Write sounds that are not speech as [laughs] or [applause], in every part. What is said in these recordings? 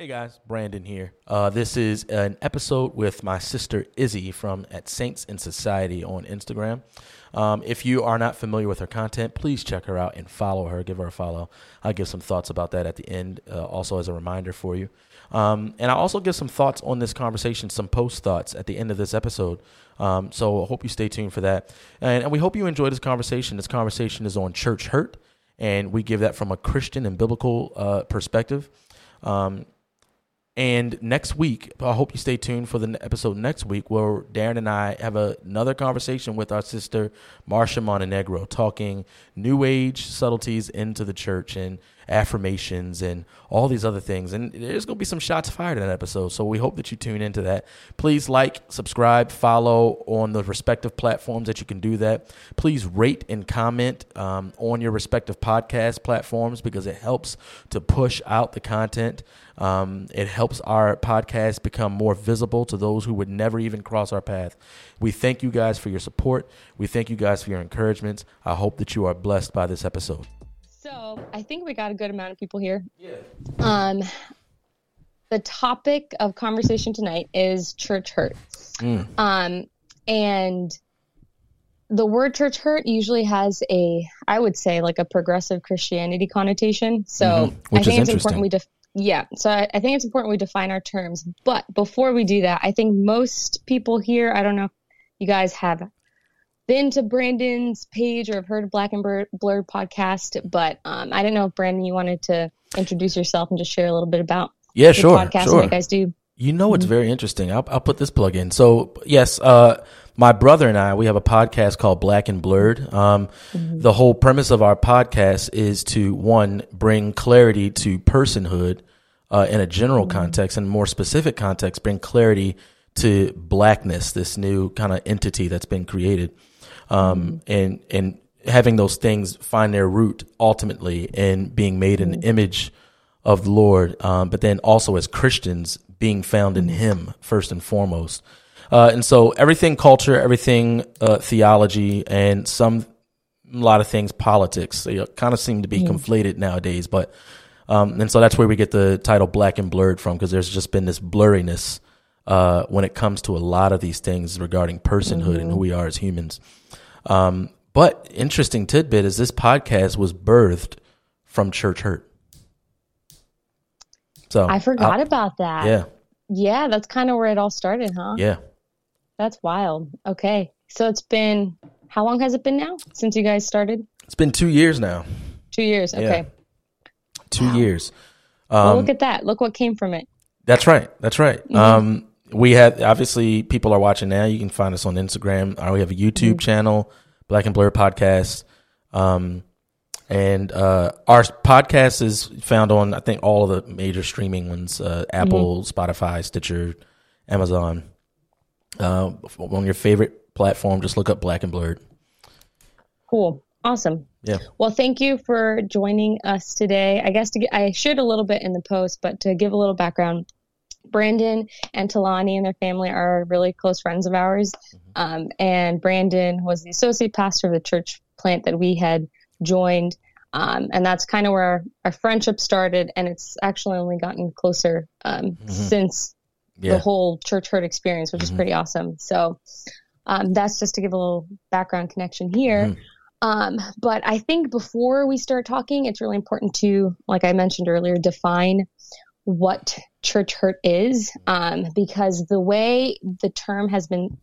Hey guys, Brandon here. Uh, this is an episode with my sister Izzy from at Saints in Society on Instagram. Um, if you are not familiar with her content, please check her out and follow her. Give her a follow. I'll give some thoughts about that at the end, uh, also as a reminder for you. Um, and I'll also give some thoughts on this conversation, some post thoughts at the end of this episode. Um, so I hope you stay tuned for that. And, and we hope you enjoy this conversation. This conversation is on church hurt, and we give that from a Christian and biblical uh, perspective. Um, and next week, I hope you stay tuned for the episode next week where Darren and I have a, another conversation with our sister, Marcia Montenegro, talking New Age subtleties into the church. And affirmations and all these other things. And there's going to be some shots fired in that episode. So we hope that you tune into that. Please like, subscribe, follow on the respective platforms that you can do that. Please rate and comment um, on your respective podcast platforms because it helps to push out the content. Um, it helps our podcast become more visible to those who would never even cross our path. We thank you guys for your support. We thank you guys for your encouragements. I hope that you are blessed by this episode. So I think we got a good amount of people here. Yeah. Um, the topic of conversation tonight is church hurt. Mm. Um, and the word church hurt usually has a, I would say, like a progressive Christianity connotation. So Mhm. Which I think is it's important we def- yeah. So I, I think it's important we define our terms. But before we do that, I think most people here, I don't know, if you guys have been to Brandon's page or have heard of Black and Blurred, Blurred podcast, but um, I didn't know if Brandon, you wanted to introduce yourself and just share a little bit about Yeah, the sure. podcast sure. you guys do. You know, it's very interesting. I'll, I'll put this plug in. So, yes, uh, my brother and I, we have a podcast called Black and Blurred. Um, The whole premise of our podcast is to, one, bring clarity to personhood uh, in a general context and more specific context, bring clarity to blackness, this new kind of entity that's been created. Um, and, and having those things find their root ultimately in being made in the image of the Lord, um, but then also as Christians being found in Him first and foremost. Uh, and so everything culture, everything uh, theology, and some a lot of things politics they kind of seem to be conflated nowadays. But um, and so that's where we get the title Black and Blurred from because there's just been this blurriness uh, when it comes to a lot of these things regarding personhood and who we are as humans. Um, but interesting tidbit is this podcast was birthed from church hurt. So I forgot uh, about that. yeah, Yeah, that's kind of where it all started, huh? yeah. That's wild. Okay. So it's been, how long has it been now since you guys started? It's been two years now. Two years. Okay. Two years. well, Um, look at that. Look what came from it. That's right. That's right. Mm-hmm. Um, we had obviously people are watching now. You can find us on Instagram. Uh, we have a YouTube Mm-hmm. channel, Black and Blur Podcast. Um, and uh, our podcast is found on I think all of the major streaming ones: uh, Apple, Mm-hmm. Spotify, Stitcher, Amazon. Uh, on your favorite platform, just look up Black and Blurred. Cool. Awesome. Yeah. Well, thank you for joining us today. I guess to get, I shared a little bit in the post, but to give a little background, Brandon and Talani and their family are really close friends of ours. Um, and Brandon was the associate pastor of the church plant that we had joined. Um, and that's kind of where our, our friendship started. And it's actually only gotten closer um, since Yeah. the whole church hurt experience, which is Mhm. pretty awesome. So um, that's just to give a little background connection here. Mhm. Um, but I think before we start talking, it's really important to, like I mentioned earlier, define what church hurt is, um, because the way the term has been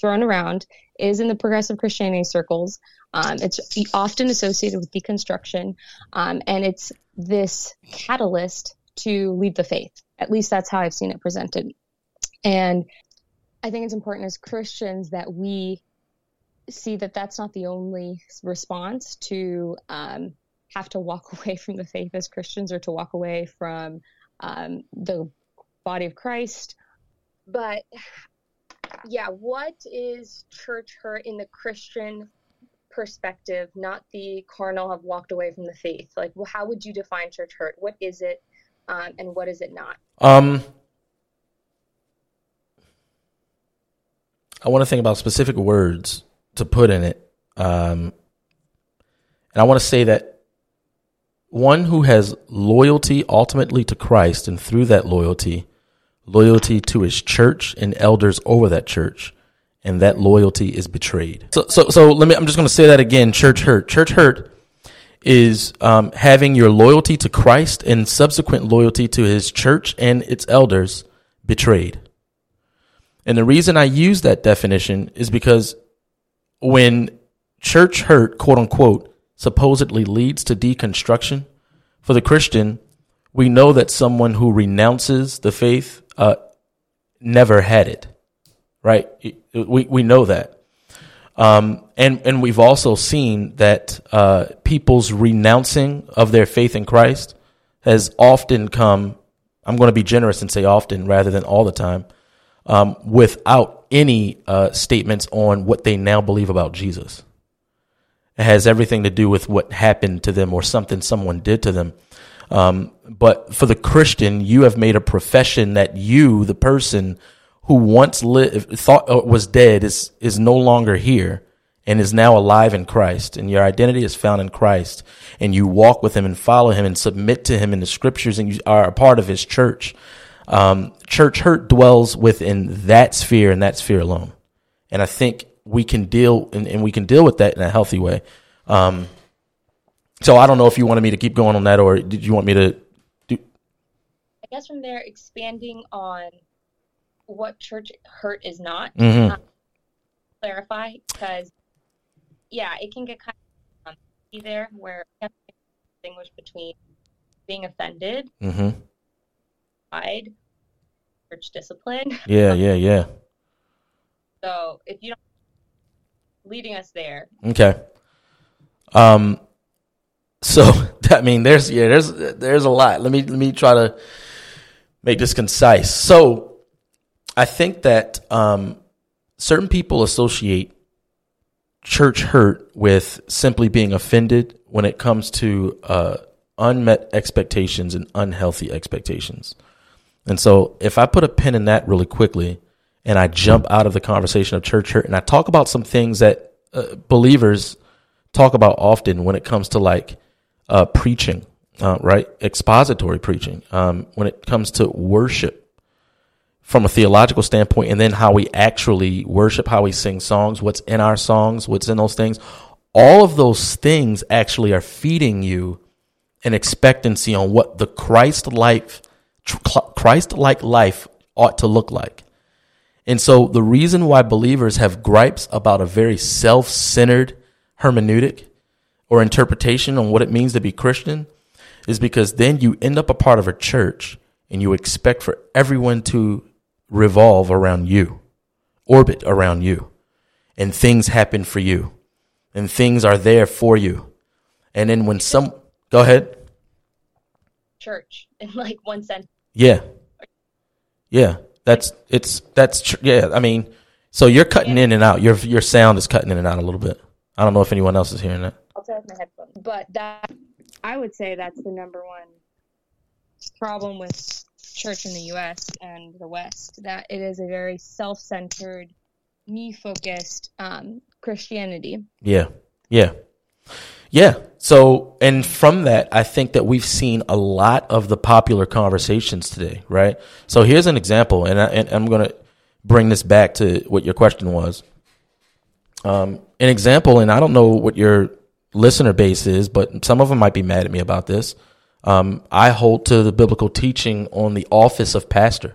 thrown around is in the progressive Christianity circles. Um, it's often associated with deconstruction, um, and it's this catalyst to leave the faith. At least that's how I've seen it presented. And I think it's important as Christians that we see that that's not the only response to um, have to walk [laughs] away from the faith as Christians or to walk away from um, the body of Christ. But yeah, what is church hurt in the Christian perspective, not the carnal have walked away from the faith? Like, well, how would you define church hurt? What is it, um, and what is it not? Um, I want to think about specific words to put in it. Um, and I want to say that one who has loyalty ultimately to Christ, and through that loyalty, loyalty to his church and elders over that church, and that loyalty is betrayed. So, so, so let me. I'm just going to say that again. Church hurt. Church hurt is um, having your loyalty to Christ and subsequent loyalty to His church and its elders betrayed. And the reason I use that definition is because when church hurt, quote unquote, supposedly leads to deconstruction, for the Christian, we know that someone who renounces the faith uh, never had it, right? We, we know that. Um, and, and we've also seen that uh, people's renouncing of their faith in Christ has often come, I'm going to be generous and say often rather than all the time, um, without any uh, statements on what they now believe about Jesus. It has everything to do with what happened to them or something someone did to them. Um, but for the Christian, you have made a profession that you, the person who once lived, thought uh, was dead, is is no longer here and is now alive in Christ. And your identity is found in Christ. And you walk with Him and follow Him and submit to Him in the Scriptures, and you are a part of His church. Um, church hurt dwells within that sphere and that sphere alone. And I think we can deal and, and we can deal with that in a healthy way. Um, so I don't know if you wanted me to keep going on that or did you want me to do? I guess from there, expanding on what church hurt is not. Mhm. um, clarify because, yeah, it can get kind of um, there where you have to distinguish between being offended, mm-hmm. pride, church discipline. Yeah, yeah, yeah. [laughs] So if you don't leading us there, Okay. Um, so [laughs] I mean, there's yeah, there's there's a lot. Let me let me try to make this concise. So I think that um, certain people associate church hurt with simply being offended when it comes to uh, unmet expectations and unhealthy expectations. And so if I put a pin in that really quickly and I jump out of the conversation of church hurt and I talk about some things that uh, believers talk about often when it comes to like uh, preaching, uh, right? Expository preaching, um, when it comes to worship from a theological standpoint, and then how we actually worship, how we sing songs, what's in our songs, what's in those things. All of those things actually are feeding you an expectancy on what the Christ life, Christ like life ought to look like. And so the reason why believers have gripes about a very self centered hermeneutic or interpretation on what it means to be Christian is because then you end up a part of a church and you expect for everyone to revolve around you, orbit around you, and things happen for you, and things are there for you. And then when some, go ahead. church [laughs] in like one sentence. Yeah. Yeah. That's, it's, that's, tr- yeah. I mean, so you're cutting in and out. Your, your sound is cutting in and out a little bit. I don't know if anyone else is hearing that. I'll my headphones. But that I would say that's the number one problem with church in the U.S. and the West. That it is a very self-centered, me-focused um, Christianity. Yeah. Yeah. Yeah. So, and from that, I think that we've seen a lot of the popular conversations today, right? So here's an example, and, I, and I'm going to bring this back to what your question was. Um, an example, and I don't know what your listener base is, but some of them might be mad at me about this. Um, I hold to the biblical teaching on the office of pastor,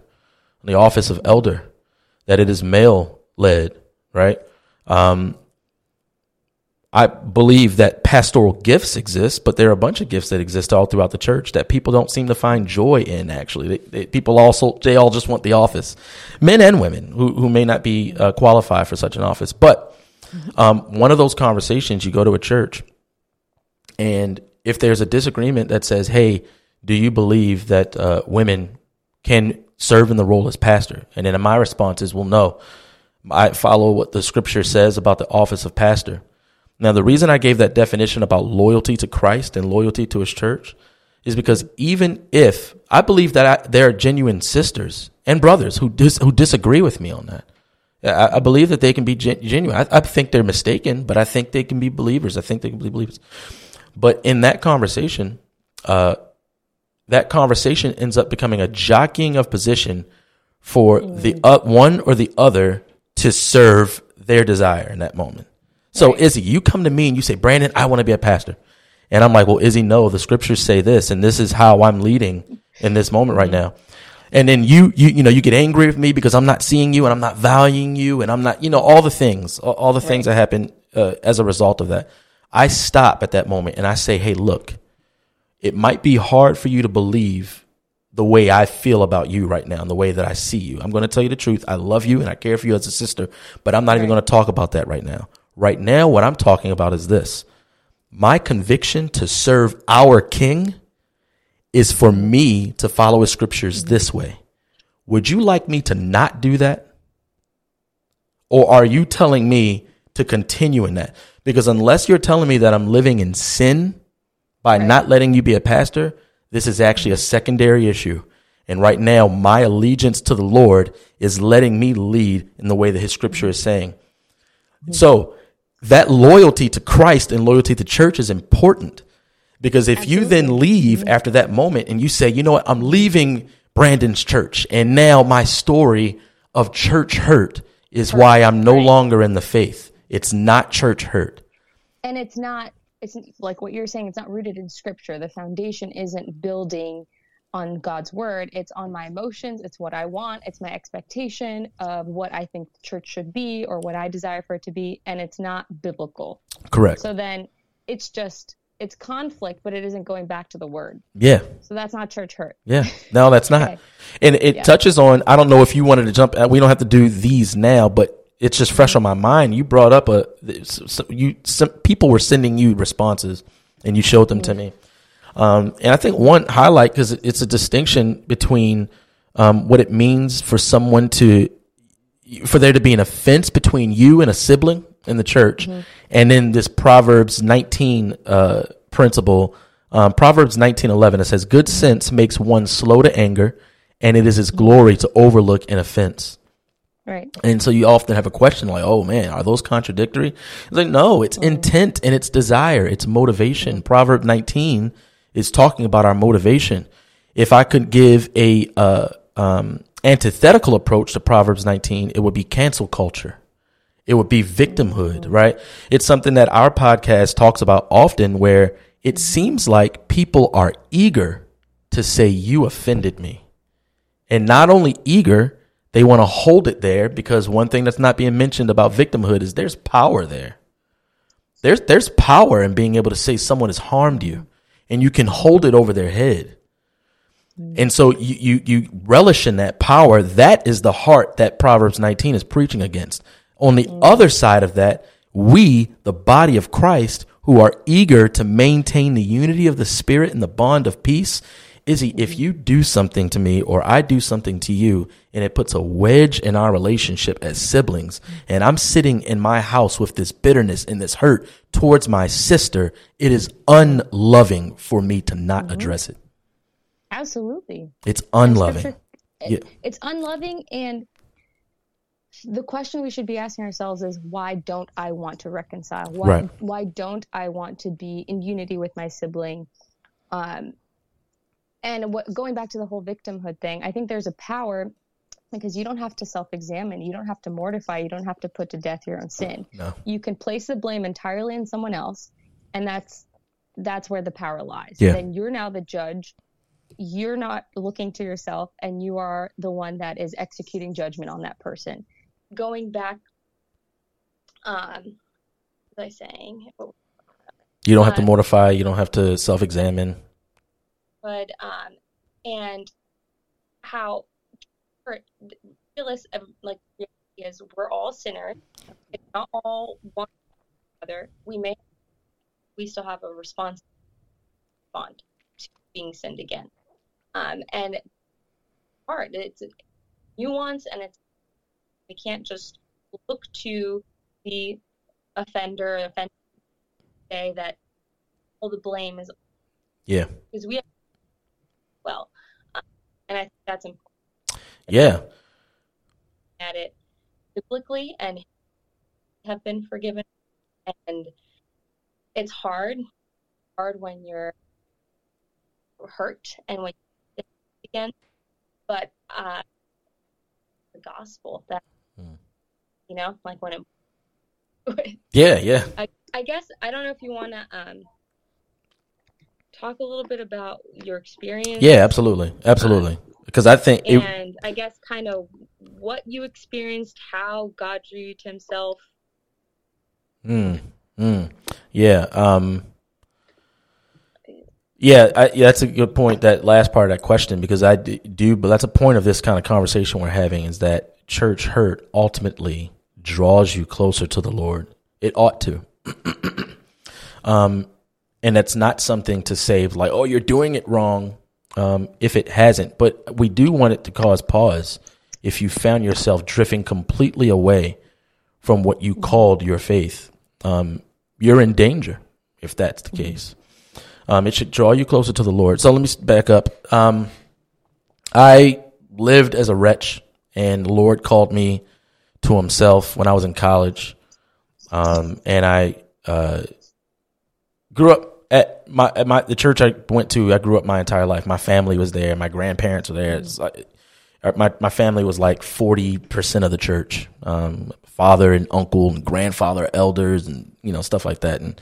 the office of elder, that it is male led, right? Um, I believe that pastoral gifts exist, but there are a bunch of gifts that exist all throughout the church that people don't seem to find joy in. Actually, they, they, people also they all just want the office, men and women who who may not be uh, qualified for such an office. But um, one of those conversations, you go to a church, and if there's a disagreement that says, "Hey, do you believe that uh, women can serve in the role as pastor?" and then my response is, "Well, no." I follow what the scripture says about the office of pastor. Now, the reason I gave that definition about loyalty to Christ and loyalty to his church is because even if I believe that I, there are genuine sisters and brothers who dis, who disagree with me on that, I, I believe that they can be gen, genuine. I, I think they're mistaken, but I think they can be believers. I think they can be believers. But in that conversation, uh, that conversation ends up becoming a jockeying of position for the uh, one or the other to serve their desire in that moment. So, Right. Izzy, you come to me and you say, Brandon, I want to be a pastor. And I'm like, well, Izzy, no, the scriptures say this, and this is how I'm leading in this moment right now. And then you, you, you know, you get angry with me because I'm not seeing you and I'm not valuing you and I'm not, you know, all the things, all, all the things that happen uh, as a result of that. I stop at that moment and I say, hey, look, it might be hard for you to believe the way I feel about you right now and the way that I see you. I'm going to tell you the truth. I love you and I care for you as a sister, but I'm not even going to talk about that right now. Right now, what I'm talking about is this. My conviction to serve our king is for me to follow his scriptures this way. Would you like me to not do that? Or are you telling me to continue in that? Because unless you're telling me that I'm living in sin by not letting you be a pastor, this is actually a secondary issue. And right now, my allegiance to the Lord is letting me lead in the way that his scripture is saying. So that loyalty to Christ and loyalty to church is important because if you then leave mm-hmm. after that moment and you say, you know what, I'm leaving Brandon's church and now my story of church hurt is why I'm no Right. longer in the faith. It's not church hurt. and it's not it's like what you're saying it's not rooted in scripture the foundation isn't building on god's word it's on my emotions it's what i want it's my expectation of what i think the church should be or what i desire for it to be and it's not biblical Correct. so then it's just it's conflict but it isn't going back to the word Yeah. so that's not church hurt Yeah, no, that's not. [laughs] Okay. And it Yeah. touches on. I don't know if you wanted to jump. We don't have to do these now, but it's just fresh on my mind. You brought up a you. Some people were sending you responses, and you showed them to mm. me. Um, and I think one highlight because it's a distinction between um, what it means for someone to for there to be an offense between you and a sibling in the church, and then this Proverbs 19 uh, principle, um, Proverbs 19:11, it says, "Good sense makes one slow to anger, and it is his glory to overlook an offense." right. And so you often have a question like, "Oh man, are those contradictory?" It's like, no, it's intent and it's desire, it's motivation. Proverb 19 is talking about our motivation. If I could give a uh, um, antithetical approach to Proverbs 19, it would be cancel culture. It would be victimhood, right? It's something that our podcast talks about often where it seems like people are eager to say, You offended me. And not only eager, they want to hold it there because one thing that's not being mentioned about victimhood is there's power there. There's there's power in being able to say someone has harmed you and you can hold it over their head. And so you, you you relish in that power. That is the heart that Proverbs 19 is preaching against. On the mm. other side of that, we, the body of Christ, who are eager to maintain the unity of the spirit and the bond of peace, Izzy, if you do something to me or I do something to you and it puts a wedge in our relationship as siblings, and I'm sitting in my house with this bitterness and this hurt towards my sister, it is unloving for me to not address it. absolutely It's unloving. Yeah. it's unloving and the question we should be asking ourselves is why don't i want to reconcile why Right. why don't i want to be in unity with my sibling um and what going back to the whole victimhood thing i think there's a power because you don't have to self-examine you don't have to mortify you don't have to put to death your own sin No. you can place the blame entirely on someone else and that's that's where the power lies Yeah. then you're now the judge you're not looking to yourself and you are the one that is executing judgment on that person going back um what was i saying You don't have to Uh, mortify. You don't have to self but um and how for realist like is. We're all sinners. It's not all one other we may we still have a response bond to being sinned again. Um and it's hard. It's nuance and it's we can't just look to the offender offender say that all the blame is Yeah. because we have and i think that's important Yeah. at it biblically and have been forgiven and it's hard hard when you're hurt and when you again, but uh, the gospel that hmm. you know, like when it. [laughs] yeah, yeah. I, I guess I don't know if you want to um, talk a little bit about your experience. Yeah, absolutely, absolutely. Because I think, and it, I guess kind of what you experienced, how God drew you to Himself. Mm, mm, yeah. Um, yeah, I, yeah, that's a good point. That last part of that question, because I do, but that's a point of this kind of conversation we're having is that church hurt ultimately draws you closer to the Lord. It ought to. [clears throat] um, and that's not something to save like, oh, you're doing it wrong. Um, if it hasn't, but we do want it to cause pause if you found yourself drifting completely away from what you called your faith. Um, you're in danger if that's the case. Um, it should draw you closer to the Lord. So let me back up. Um, I lived as a wretch, and the Lord called me to Himself when I was in college, um, and I uh, grew up at my at my the church I went to. I grew up my entire life. My family was there. My grandparents were there. Like, uh, my my family was like forty percent of the church. Um, father and uncle and grandfather, elders, and you know stuff like that, and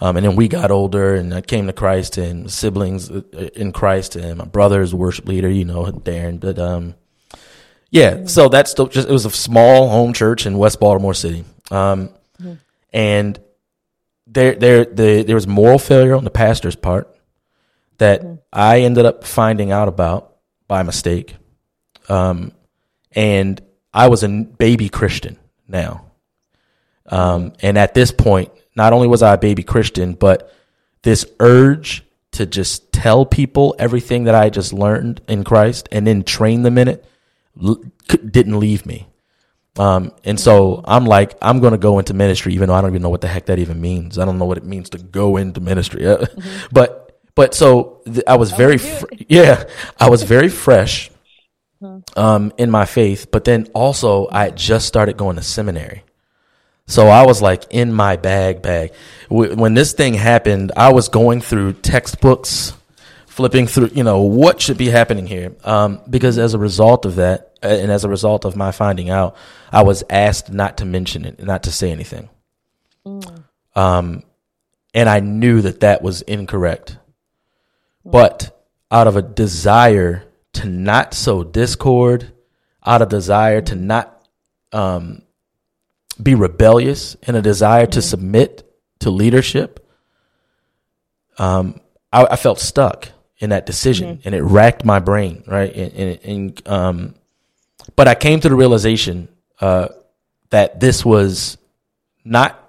um, and then we got older and I came to Christ and siblings uh, in Christ and my brother brother's worship leader, you know, Darren. But, um, yeah, so that's still just, it was a small home church in West Baltimore City. Um, mm-hmm. and there, there, the, there was moral failure on the pastor's part that mm-hmm. I ended up finding out about by mistake. Um, and I was a baby Christian now. Um, and at this point, not only was I a baby Christian, but this urge to just tell people everything that I just learned in Christ and then train them in it l- didn't leave me. Um, and so I'm like, I'm going to go into ministry, even though I don't even know what the heck that even means. I don't know what it means to go into ministry. [laughs] Mm-hmm. But, but so th- I was very, fr- yeah, I was very fresh, [laughs] um, in my faith. But then also I just started going to seminary. So I was like in my bag bag. When this thing happened, I was going through textbooks, flipping through, you know, what should be happening here. Um, because as a result of that, uh, and as a result of my finding out, I was asked not to mention it, not to say anything. Mm. Um, and I knew that that was incorrect. Mm. But out of a desire to not sow discord, out of desire to not um, be rebellious and a desire to submit to leadership, um, I, I, felt stuck in that decision mm-hmm. and it racked my brain, right? And, and, and um, but I came to the realization uh, that this was not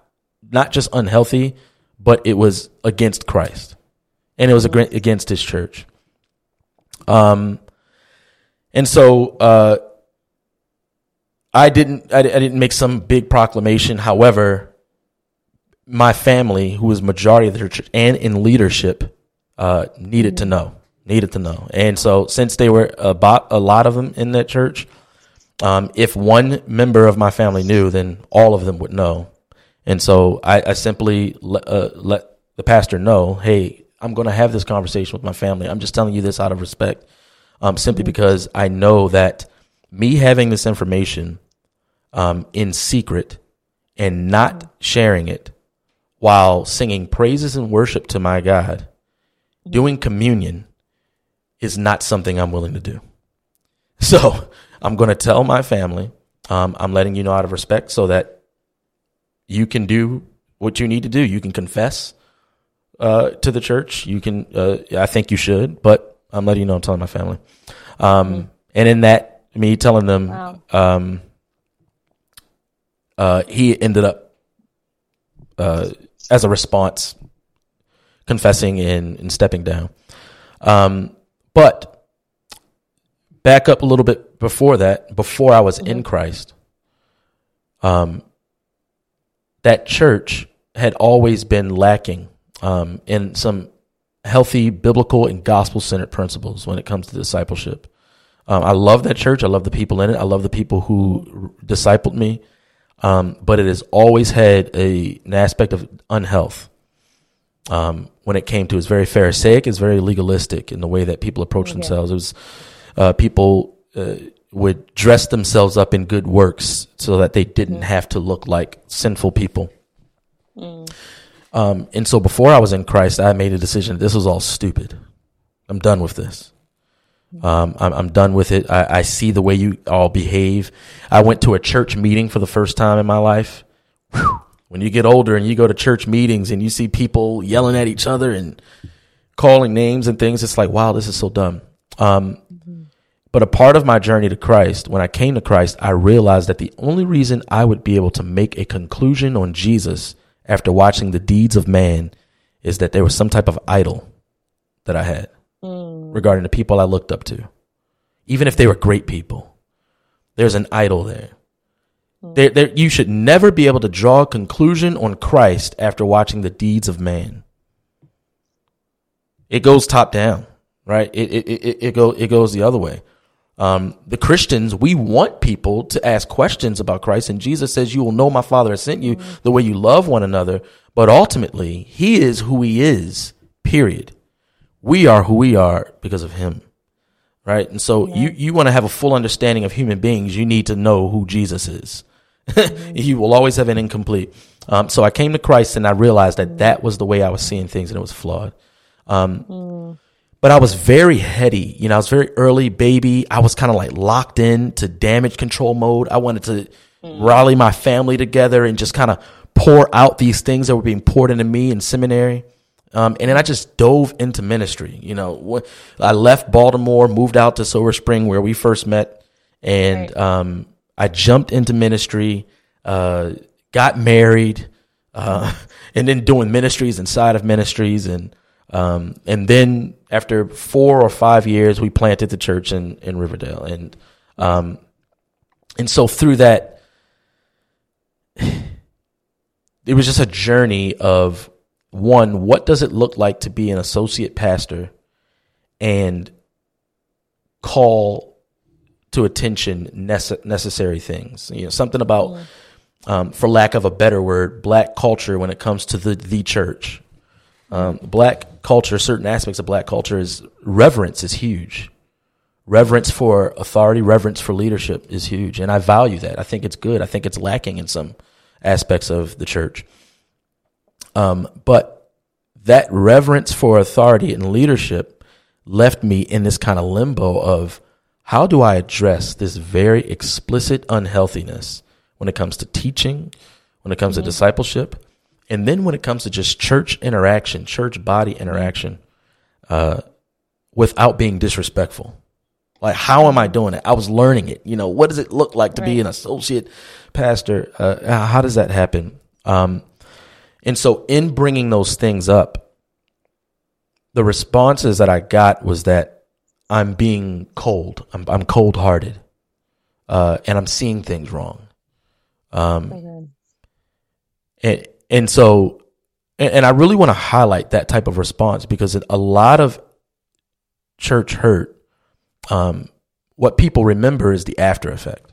not just unhealthy, but it was against Christ, and it was mm-hmm. against His church. Um, and so uh, I didn't I, I didn't make some big proclamation. However, my family, who was majority of the church and in leadership, uh, needed to know, needed to know. And so, since they were about a lot of them in that church, um, if one member of my family knew, then all of them would know. And so, I, I simply let, uh, let the pastor know, hey, I'm going to have this conversation with my family. I'm just telling you this out of respect, um, simply mm-hmm. because I know that me having this information um, in secret and not sharing it while singing praises and worship to my God, doing communion is not something I'm willing to do. [laughs] So I'm going to tell my family, um, I'm letting you know out of respect so that you can do what you need to do. You can confess uh, to the church. You can, uh, I think you should, but I'm letting you know I'm telling my family. Um, mm-hmm. And in that, me telling them, wow. um, uh, he ended up uh, as a response confessing and, and stepping down. Um, but back up a little bit before that, before I was in Christ, um, that church had always been lacking um, in some healthy biblical and gospel centered principles when it comes to discipleship. Um, I love that church. I love the people in it. I love the people who discipled me um, but it has always had a, an aspect of unhealth. Um, when it came to it's very Pharisaic, it's very legalistic in the way that people approach themselves. It was uh, people uh, would dress themselves up in good works so that they didn't mm. have to look like sinful people. Mm. Um, and so before I was in Christ, I made a decision. This was all stupid. I'm done with this. Um, I'm, I'm, done with it. I, I, see the way you all behave. I went to a church meeting for the first time in my life. Whew. When you get older and you go to church meetings and you see people yelling at each other and calling names and things, it's like, wow, this is so dumb. Um, mm-hmm. But a part of my journey to Christ, when I came to Christ, I realized that the only reason I would be able to make a conclusion on Jesus after watching the deeds of man is that there was some type of idol that I had mm. regarding the people I looked up to. Even if they were great people, there's an idol there. There, there, you should never be able to draw a conclusion on Christ after watching the deeds of man. It goes top down, right? It, it, it, it, go, it goes the other way. Um, the Christians, we want people to ask questions about Christ. And Jesus says, You will know my Father has sent you the way you love one another. But ultimately, He is who He is, period. We are who we are because of Him. Right. And so yeah. you, you want to have a full understanding of human beings. You need to know who Jesus is. [laughs] you will always have an incomplete. Um, so I came to Christ and I realized that that was the way I was seeing things and it was flawed. Um, mm but I was very heady. You know, I was very early baby. I was kind of like locked in to damage control mode. I wanted to mm. rally my family together and just kind of pour out these things that were being poured into me in seminary. Um, and then I just dove into ministry. You know, I left Baltimore, moved out to Silver Spring where we first met, and right. I jumped into ministry, uh, got married, uh, [laughs] and then doing ministries inside of ministries and um, and then after four or five years, we planted the church in, in Riverdale. And, um, and so through that, [sighs] it was just a journey of one, what does it look like to be an associate pastor and call to attention nece- necessary things? You know, something about, um, for lack of a better word, black culture when it comes to the, the church. Um, black culture, certain aspects of black culture is reverence is huge. Reverence for authority, reverence for leadership is huge. And I value that. I think it's good. I think it's lacking in some aspects of the church. Um, but that reverence for authority and leadership left me in this kind of limbo of how do I address this very explicit unhealthiness when it comes to teaching, when it comes mm-hmm. to discipleship, and then when it comes to just church interaction, church body interaction, uh, without being disrespectful. Like, how am I doing it? I was learning it. You know, what does it look like to right. be an associate pastor? Uh, how does that happen? Um, and so, in bringing those things up, the responses that I got was that I'm being cold. I'm, I'm cold hearted, uh, and I'm seeing things wrong. Um, and and so, and I really want to highlight that type of response because a lot of church hurt, um, what people remember is the after effect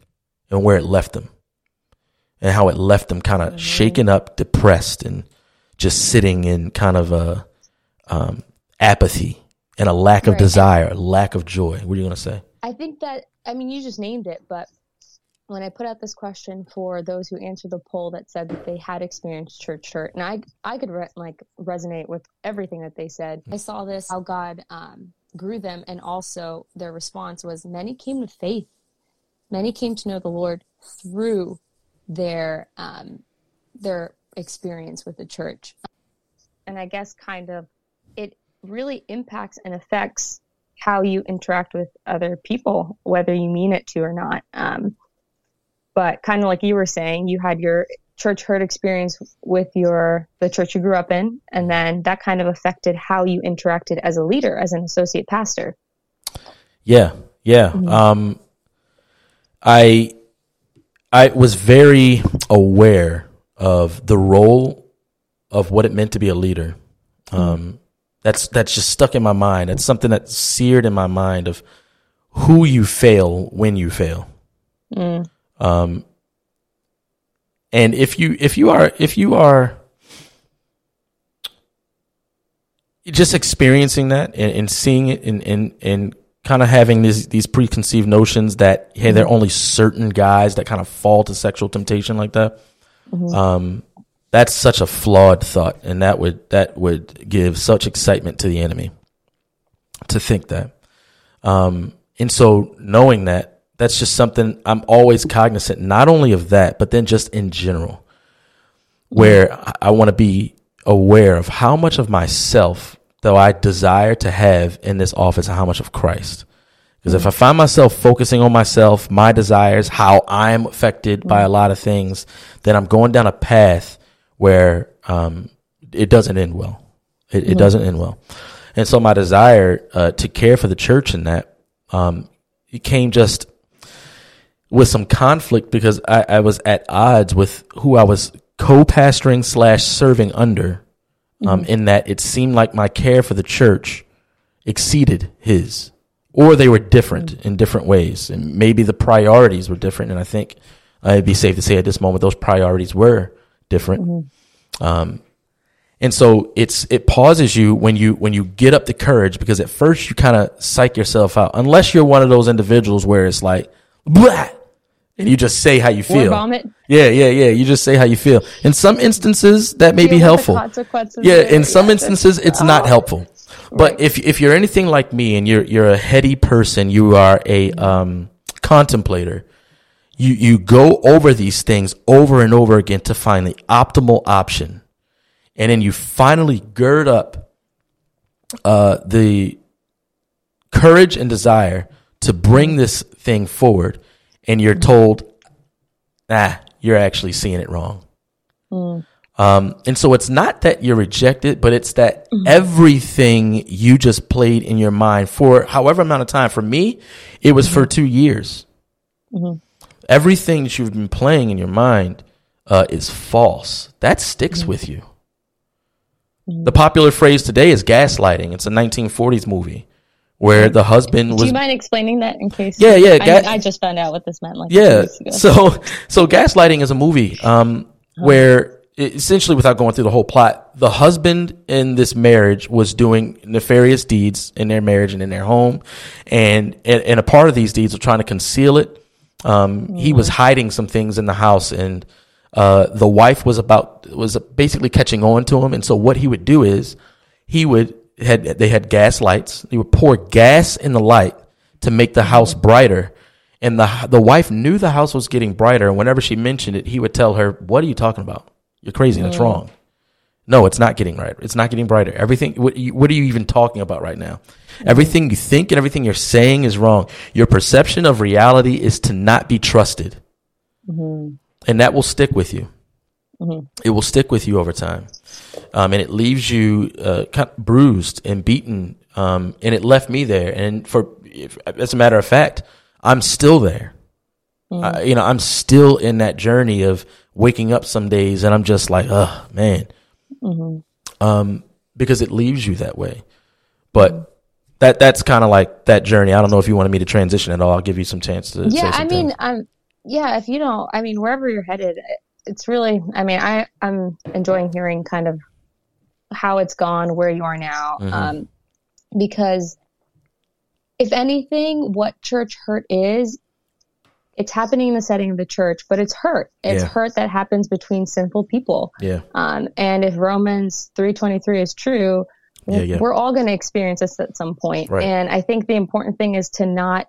and where it left them and how it left them kind of mm-hmm. shaken up, depressed, and just sitting in kind of a um, apathy and a lack of right. desire, lack of joy. What are you going to say? I think that, I mean, you just named it, but when I put out this question for those who answered the poll that said that they had experienced church hurt, and I I could re- like resonate with everything that they said. I saw this how God um, grew them, and also their response was many came to faith, many came to know the Lord through their um, their experience with the church, and I guess kind of really impacts and affects how you interact with other people, whether you mean it to or not. Um, but kind of like you were saying, you had your church hurt experience with your the church you grew up in, and then that kind of affected how you interacted as a leader, as an associate pastor. Yeah, yeah. Mm-hmm. Um, I I was very aware of the role of what it meant to be a leader. Um, that's that's just stuck in my mind. It's something that's seared in my mind of who you fail when you fail. Mm. Um, and if you if you are if you are just experiencing that and, and seeing it and, and, and kind of having these, these preconceived notions that, hey, there are only certain guys that kind of fall to sexual temptation like that. Mm-hmm. Um, that's such a flawed thought. And that would, that would give such excitement to the enemy to think that. Um, and so knowing that, that's just something I'm always cognizant, not only of that, but then just in general, where I want to be aware of how much of myself though I desire to have in this office and how much of Christ. Because if I find myself focusing on myself, my desires, how I'm affected by a lot of things, then I'm going down a path where um, it doesn't end well. It, it, doesn't end well. And so my desire uh, to care for the church in that um, it came just with some conflict because I, I was at odds with who I was co-pastoring slash serving under, um, mm-hmm. in that it seemed like my care for the church exceeded his, or they were different mm-hmm. in different ways, and maybe the priorities were different. And I think uh, it'd be safe to say at this moment those priorities were different. Mm-hmm. Um, and so it's it pauses you when you when you get up the courage because at first you kind of psych yourself out unless you're one of those individuals where it's like blah and you just say how you feel. vomit. Yeah, yeah, yeah. You just say how you feel. In some instances, that may be helpful. Yeah, in some yeah, instances, it's oh. not helpful. But right. if if you're anything like me and you're you're a heady person, you are a um, contemplator. You you go over these things over and over again to find the optimal option, and then you finally gird up uh, the courage and desire to bring this thing forward and you're told, ah, you're actually seeing it wrong. Mm. Um, and so it's not that you're rejected, but it's that mm-hmm. everything you just played in your mind for however amount of time. For me, it was mm-hmm. for two years. Mm-hmm. Everything that you've been playing in your mind uh, is false. That sticks mm-hmm. with you. Mm-hmm. The popular phrase today is gaslighting. It's a 1940s movie where the husband was. Do you mind explaining that in case? Yeah, yeah. Ga- I, I, just found out what this meant. Like yeah. So, so gaslighting is a movie um, oh. where essentially, without going through the whole plot, the husband in this marriage was doing nefarious deeds in their marriage and in their home, and and, and a part of these deeds were trying to conceal it. Um, mm-hmm. He was mm-hmm. hiding some things in the house, and uh, the wife was about was basically catching on to him. And so, what he would do is he would had they had gas lights. They would pour gas in the light to make the house brighter. And the the wife knew the house was getting brighter. And whenever she mentioned it, he would tell her, "What are you talking about? You're crazy. That's mm. wrong." No, it's not getting right. It's not getting brighter. Everything. What, what are you even talking about right now? Everything you think and everything you're saying is wrong. Your perception of reality is to not be trusted, mm-hmm. and that will stick with you. Mm-hmm. It will stick with you over time, um, and it leaves you uh, kind of bruised and beaten. Um, and it left me there. And for if, as a matter of fact, I'm still there. Mm-hmm. I, you know, I'm still in that journey of waking up some days, and I'm just like, oh man, mm-hmm. um, because it leaves you that way. But that that's kind of like that journey. I don't know if you wanted me to transition at all. I'll give you some chance to. Yeah, I mean, I'm. Yeah, if you don't, I mean, wherever you're headed, it's really i mean i i'm enjoying hearing kind of how it's gone where you are now mm-hmm. um, because if anything what church hurt is it's happening in the setting of the church but it's hurt it's yeah. hurt that happens between sinful people yeah um, and if romans 323 is true yeah, yeah. we're all going to experience this at some point. Right. and i think the important thing is to not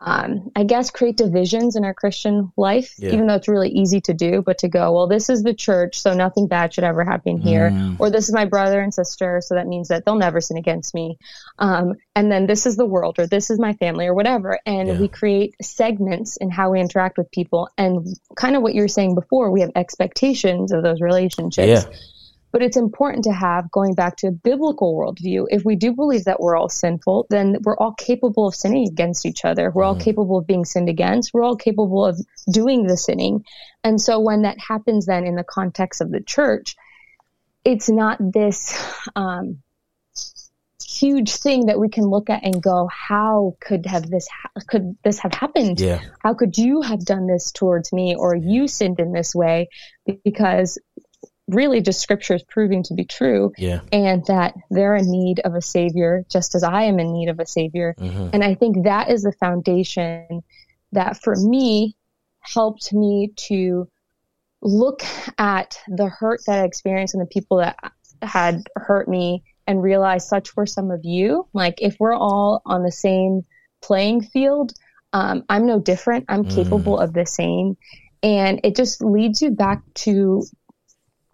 um, I guess, create divisions in our Christian life, yeah. even though it's really easy to do, but to go, well, this is the church, so nothing bad should ever happen here. Mm. Or this is my brother and sister, so that means that they'll never sin against me. Um, and then this is the world, or this is my family, or whatever. And yeah. we create segments in how we interact with people. And kind of what you were saying before, we have expectations of those relationships. Yeah. But it's important to have, going back to a biblical worldview, if we do believe that we're all sinful, then we're all capable of sinning against each other. We're all mm. capable of being sinned against. We're all capable of doing the sinning. And so when that happens then in the context of the church, it's not this um, huge thing that we can look at and go, how could have this ha- could this have happened? Yeah. How could you have done this towards me, or you sinned in this way? Because really just scriptures proving to be true Yeah. and that they're in need of a savior just as I am in need of a savior. hmm And I think that is the foundation that for me helped me to look at the hurt that I experienced and the people that had hurt me and realize such were some of you. Like if we're all on the same playing field, um, I'm no different. I'm Mm. capable of the same. And it just leads you back to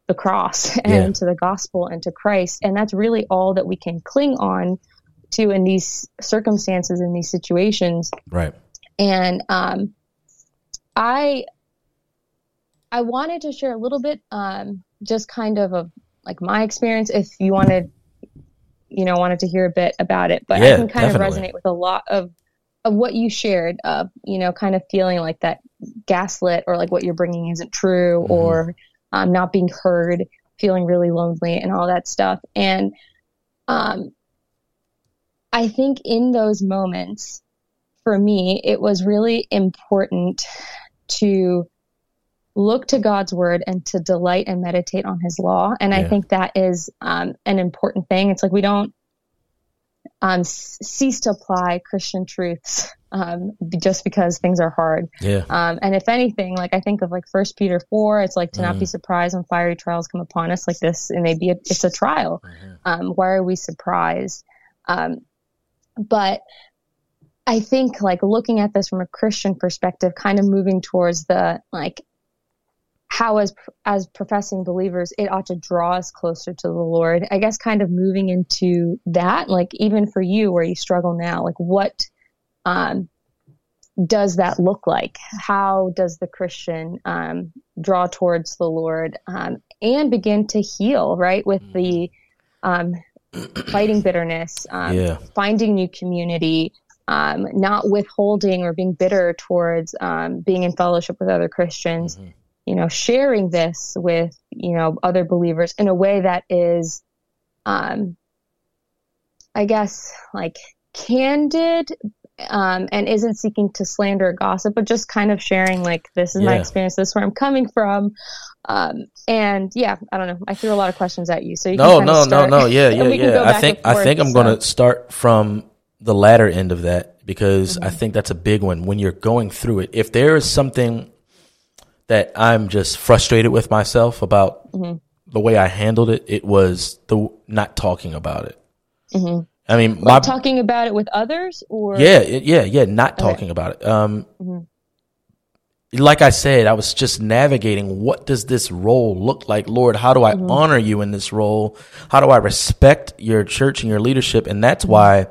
the cross [laughs] and Yeah. to the gospel and to Christ. And that's really all that we can cling on to in these circumstances, in these situations. Right. And um, I I wanted to share a little bit, um, just kind of of like my experience. If you wanted, you know, wanted to hear a bit about it, but Yeah, I can kind definitely. of resonate with a lot of of what you shared. Of you know, kind of feeling like that gaslit or like what you're bringing isn't true, Mhm. or um, not being heard, feeling really lonely, and all that stuff. And um, I think in those moments, for me, it was really important to look to God's word and to delight and meditate on his law. And I think that is um, an important thing. It's like we don't um, cease to apply Christian truths um, just because things are hard. Yeah. Um, and if anything, like I think of like First Peter four, it's like to not be surprised when fiery trials come upon us like this, and maybe it, it's a trial. Mhm. Um, why are we surprised? Um, but I think like looking at this from a Christian perspective, kind of moving towards the like how as as professing believers it ought to draw us closer to the Lord. I guess kind of moving into that, like even for you where you struggle now, like what um, does that look like? How does the Christian um, draw towards the Lord um, and begin to heal, right? With the um, fighting bitterness, um, Yeah. finding new community, um, not withholding or being bitter towards um, being in fellowship with other Christians. Mhm. You know, sharing this with you know other believers in a way that is, um, I guess, like candid um, and isn't seeking to slander or gossip, but just kind of sharing like this is my experience, this is where I'm coming from. Um, and yeah, I don't know. I threw a lot of questions at you, so you No, can no, no, no. [laughs] Yeah, yeah, yeah. I think and I think I'm so- going to start from the latter end of that because Mm-hmm. I think that's a big one when you're going through it. If there is something that I'm just frustrated with myself about Mm-hmm. the way I handled it, it was the not talking about it. Mhm. I mean, my talking about it with others, or yeah, yeah, yeah, not talking about it. Um, Mhm. like I said, I was just navigating what does this role look like? Lord, how do I Mm-hmm. honor you in this role? How do I respect your church and your leadership? And Mm-hmm. that's why,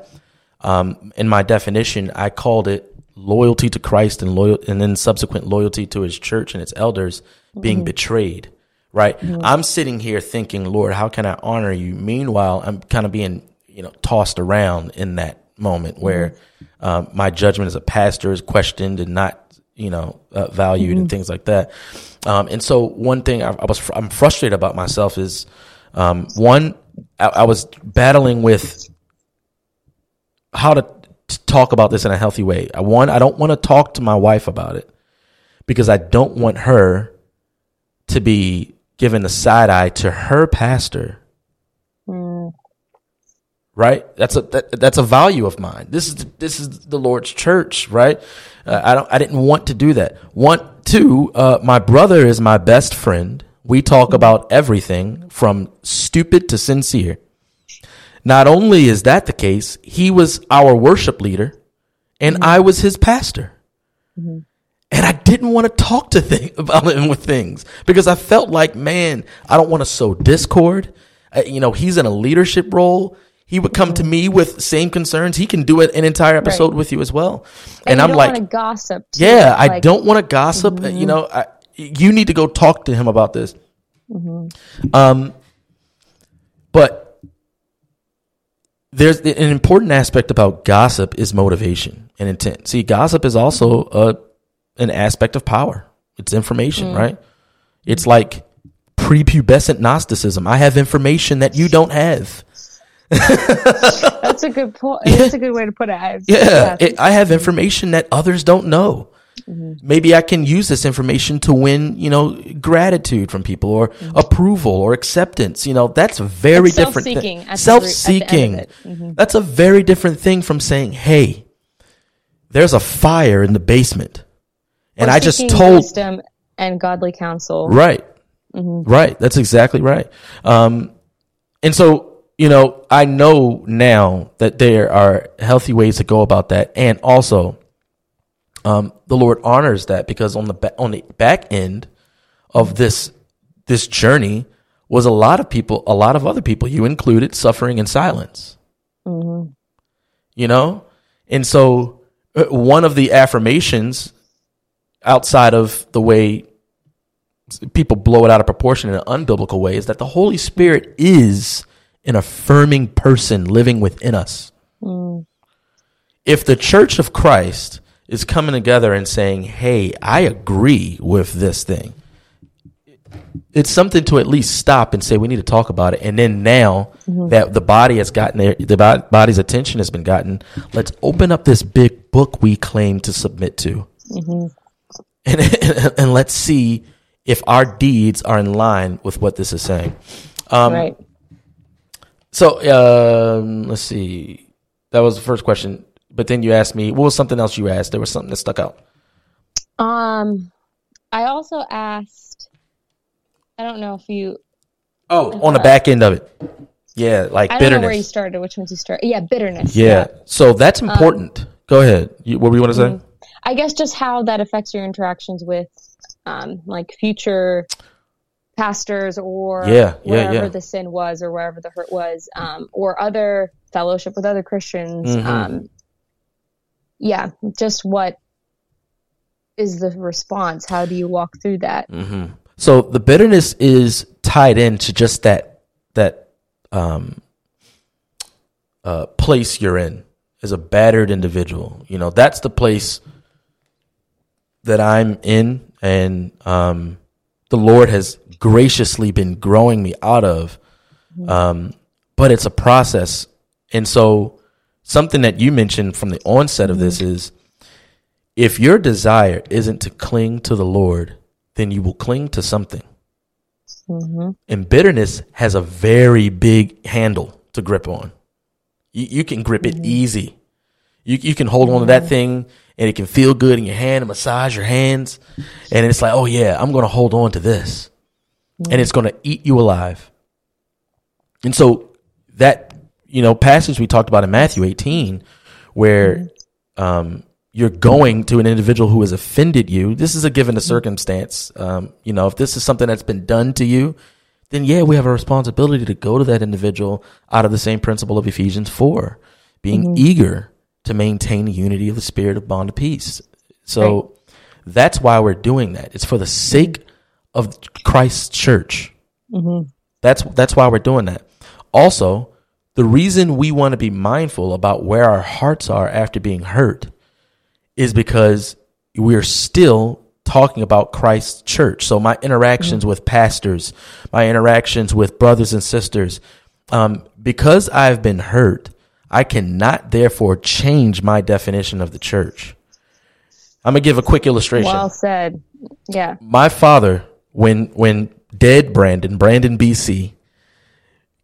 um, in my definition, I called it loyalty to Christ and loyal, and then subsequent loyalty to his church and its elders being Mm-hmm. betrayed. Right. I'm sitting here thinking, Lord, how can I honor you? Meanwhile, I'm kind of being, you know, tossed around in that moment where um, my judgment as a pastor is questioned and not, you know, uh, valued and things like that. Um, and so one thing I, I was, fr- I'm frustrated about myself is, um, one, I, I was battling with how to talk about this in a healthy way. I one, I don't want to talk to my wife about it because I don't want her to be given a side eye to her pastor. Mm, Right? That's a that, that's a value of mine. This is this is the Lord's church, right? Uh, I don't I didn't want to do that. One, two, uh, my brother is my best friend. We talk about everything from stupid to sincere. Not only is that the case, he was our worship leader and I was his pastor. And I didn't want to talk to thing, [laughs] about him with things because I felt like, man, I don't want to sow discord. Uh, you know, he's in a leadership role. He would come to me with same concerns. He can do it an entire episode with you as well. And, and, I'm like, gossip. Too, yeah, I don't want to gossip. Uh, You know, I, you need to go talk to him about this. Um, but there's an important aspect about gossip is motivation and intent. See, gossip is also a an aspect of power. It's information, mm. right? It's like prepubescent Gnosticism. I have information that you don't have. That's a good point. [laughs] That's a good way to put it. I, Yeah, it, I have information that others don't know. Maybe I can use this information to win, you know, gratitude from people or approval or acceptance. You know, that's a very It's different self-seeking thing. at the root- at the end of Self-seeking. Mhm. That's a very different thing from saying, "Hey, there's a fire in the basement," and Or I just told wisdom and godly counsel. Right. Right. That's exactly right. Um, and so, you know, I know now that there are healthy ways to go about that. And also, um, the Lord honors that because on the ba- on the back end of this, this journey was a lot of people, a lot of other people, you included, suffering in silence. You know? And so, uh, one of the affirmations outside of the way people blow it out of proportion in an unbiblical way is that the Holy Spirit is an affirming person living within us. If the church of Christ is coming together and saying, Hey, I agree with this thing, it's something to at least stop and say, We need to talk about it. And then now that the body has gotten their, the body's attention has been gotten, let's open up this big book we claim to submit to and, [laughs] and let's see if our deeds are in line with what this is saying. Um, right. So um, let's see. That was the first question. But then you asked me, what was something else you asked? There was something that stuck out. Um, I also asked. I don't know if you. Oh, on the back end of it. Yeah, like I don't know where you bitterness. started. Which ones you started? Yeah, bitterness. Yeah. So that's important. Go ahead. You, what do you want to say? I guess just how that affects your interactions with, um, like future pastors or Yeah, yeah, wherever yeah. the sin was or wherever the hurt was, um, or other fellowship with other Christians. Mhm. Um, yeah, just what is the response? How do you walk through that? hmm So the bitterness is tied into just that that um, uh, place you're in as a battered individual. You know, that's the place that I'm in, and um, the Lord has graciously been growing me out of. Um, but it's a process, and so something that you mentioned from the onset of this is if your desire isn't to cling to the Lord, then you will cling to something. Mm-hmm. And bitterness has a very big handle to grip on. You, you can grip it mm-hmm. easy. You, you can hold on to that mm-hmm. thing and it can feel good in your hand and massage your hands. And it's like, oh, yeah, I'm going to hold on to this. And it's going to eat you alive. And so that, you know, passage we talked about in Matthew 18, where mm-hmm. um, you're going to an individual who has offended you. This is a given a mm-hmm. circumstance. Um, you know, if this is something that's been done to you, then yeah, we have a responsibility to go to that individual out of the same principle of Ephesians 4, being mm-hmm. eager to maintain the unity of the spirit of bond of peace. So that's why we're doing that. It's for the sake of Christ's church. That's that's why we're doing that. Also, the reason we want to be mindful about where our hearts are after being hurt is because we're still talking about Christ's church. So my interactions with pastors, my interactions with brothers and sisters, um, because I've been hurt, I cannot therefore change my definition of the church. I'm gonna give a quick illustration Well said. Yeah. my father, when when dead Brandon, Brandon BC,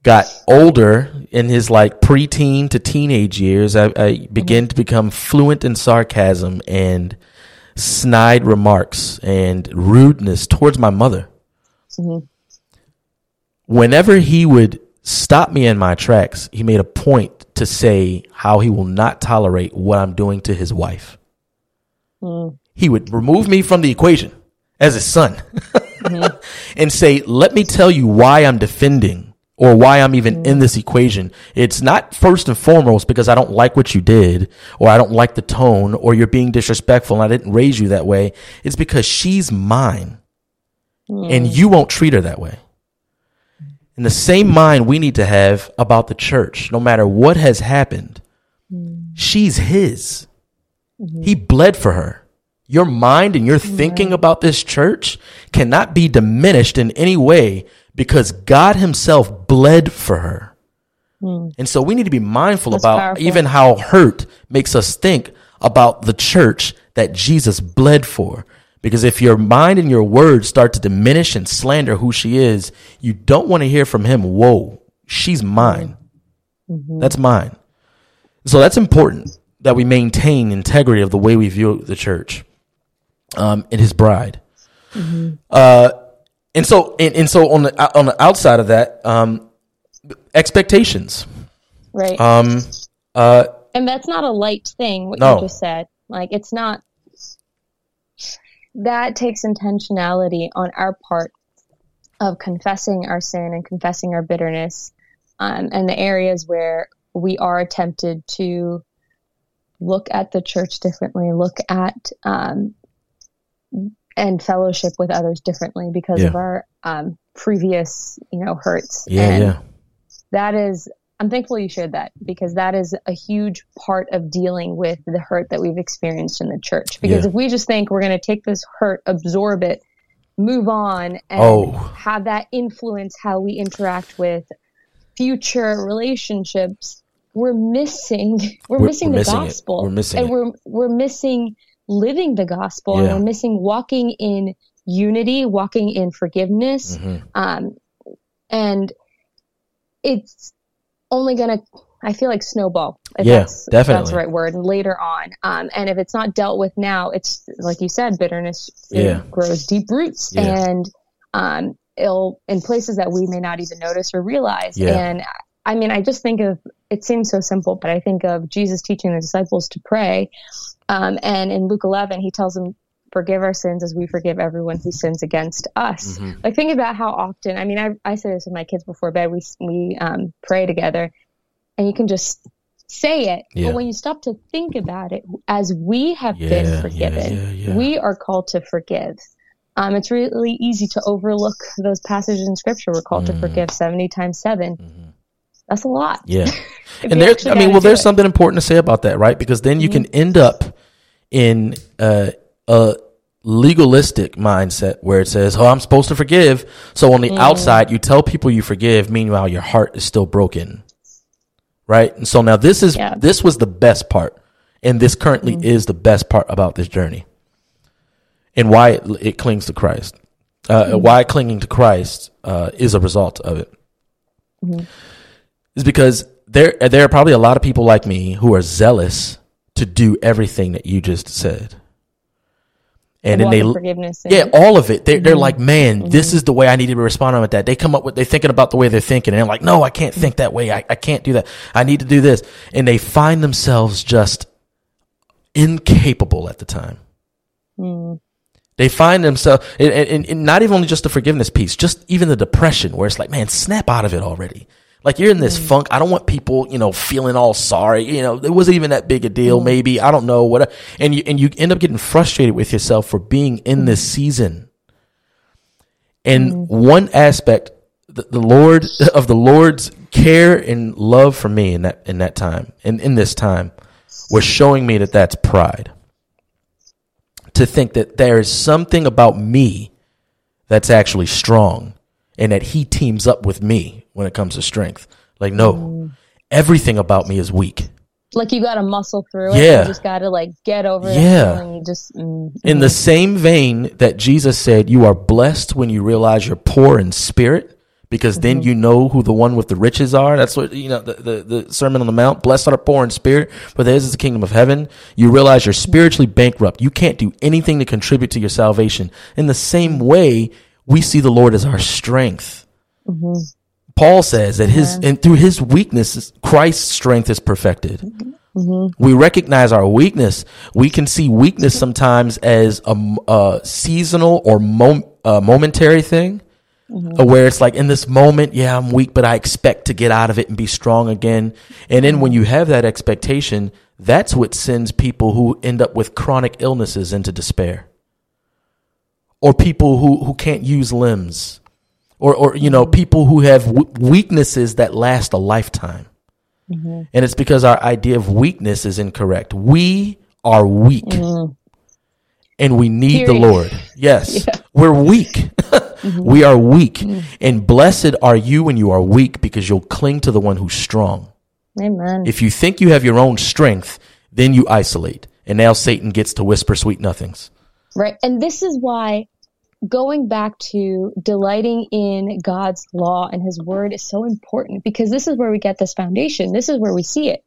got older in his like preteen to teenage years, I, I began to become fluent in sarcasm and snide remarks and rudeness towards my mother. Mm-hmm. Whenever he would stop me in my tracks, he made a point to say how he will not tolerate what I'm doing to his wife. Mm. He would remove me from the equation as his son mm-hmm. [laughs] and say, let me tell you why I'm defending or why I'm even in this equation. It's not first and foremost because I don't like what you did or I don't like the tone or you're being disrespectful and I didn't raise you that way. It's because she's mine and you won't treat her that way. And the same mind we need to have about the church, no matter what has happened, mm. she's his. Mm-hmm. He bled for her. Your mind and your thinking about this church cannot be diminished in any way because God Himself bled for her. And so we need to be mindful That's about powerful. even how hurt makes us think about the church that Jesus bled for. Because if your mind and your words start to diminish and slander who she is, you don't want to hear from him, whoa, she's mine. Mm-hmm. That's mine. So that's important that we maintain integrity of the way we view the church um, and his bride. Mm-hmm. Uh, and so, and, and, so on the on the outside of that, um, expectations, right? Um, uh, and that's not a light thing. What no. you just said, like it's not. That takes intentionality on our part of confessing our sin and confessing our bitterness, um, and the areas where we are tempted to look at the church differently, look at um, and fellowship with others differently because yeah. of our um, previous, you know, hurts. Yeah, and yeah. That is, I'm thankful you shared that because that is a huge part of dealing with the hurt that we've experienced in the church. Because yeah. if we just think we're going to take this hurt, absorb it, move on, and oh. have that influence how we interact with future relationships, we're missing we're, we're missing we're the missing gospel. It. We're missing and it. we're we're missing living the gospel yeah. and we're missing walking in unity, walking in forgiveness. Mm-hmm. Um, and it's only going to, I feel like snowball. If yeah, that's, definitely. that's the right word. And Later on. Um, and if it's not dealt with now, it's like you said, bitterness yeah. grows deep roots yeah. and, um, it'll in places that we may not even notice or realize. Yeah. And I mean, I just think of, it seems so simple, but I think of Jesus teaching the disciples to pray um, and in Luke 11, he tells them, forgive our sins as we forgive everyone who sins against us. Mm-hmm. Like think about how often, I mean, I, I say this with my kids before bed, we, we um, pray together and you can just say it. Yeah. But when you stop to think about it, as we have yeah, been forgiven, yeah, we are called to forgive. Um, it's really easy to overlook those passages in scripture. We're called mm. to forgive 70 times 7. Mm-hmm. That's a lot. Yeah. [laughs] and there, I mean, well, there's it. something important to say about that, right? Because then you mm-hmm. can end up in uh, a legalistic mindset where it says, "Oh, I'm supposed to forgive." So on the mm. outside, you tell people you forgive, meanwhile your heart is still broken. Right? And so now this is yeah. this was the best part, and this currently mm. is the best part about this journey, and why it, it clings to Christ. Uh, mm. Why clinging to Christ uh, is a result of it. Mm-hmm. Is because there there are probably a lot of people like me who are zealous to do everything that you just said. And then they forgiveness. Yeah, all of it. They're, mm-hmm. like, man, mm-hmm. this is the way I need to be responding with that. They come up with, they're thinking about the way they're thinking and they're like, no, I can't think that way. I, I can't do that. I need to do this. And they find themselves just incapable at the time. Mm. They find themselves, and, and, and not even only just the forgiveness piece, just even the depression where it's like, man, snap out of it already. Like you're in this mm. funk. I don't want people, you know, feeling all sorry. You know, it wasn't even that big a deal. Mm. Maybe I don't know what. And you and you end up getting frustrated with yourself for being in this season. And mm. one aspect, the, the Lord [laughs] of the Lord's care and love for me in that in that time, in in this time, was showing me that that's pride. To think that there is something about me that's actually strong, and that He teams up with me when it comes to strength. Like, no, mm. everything about me is weak. Like you got to muscle through it. Yeah. You just got to like get over yeah. it. just, mm, in the same vein that Jesus said, you are blessed when you realize you're poor in spirit because mm-hmm. then you know who the one with the riches are. That's what, you know, the, the, the, Sermon on the Mount, blessed are the poor in spirit, for theirs is the kingdom of heaven. You realize you're spiritually bankrupt. You can't do anything to contribute to your salvation. In the same way, we see the Lord as our strength. Mm-hmm. Paul says that his yeah. and through his weakness, Christ's strength is perfected. Mm-hmm. We recognize our weakness. We can see weakness sometimes as a, a seasonal or mom, a momentary thing, mm-hmm. where it's like in this moment, yeah, I'm weak, but I expect to get out of it and be strong again. And then when you have that expectation, that's what sends people who end up with chronic illnesses into despair, or people who who can't use limbs or, or you know, people who have w- weaknesses that last a lifetime. Mm-hmm. And it's because our idea of weakness is incorrect. We are weak. Mm-hmm. And we need Period. the Lord. [laughs] Yes. Yeah. We're weak. [laughs] mm-hmm. We are weak. Mm-hmm. And blessed are you when you are weak because you'll cling to the one who's strong. Amen. If you think you have your own strength, then you isolate. And now Satan gets to whisper sweet nothings. Right. And this is why going back to delighting in God's law and his word is so important because this is where we get this foundation. This is where we see it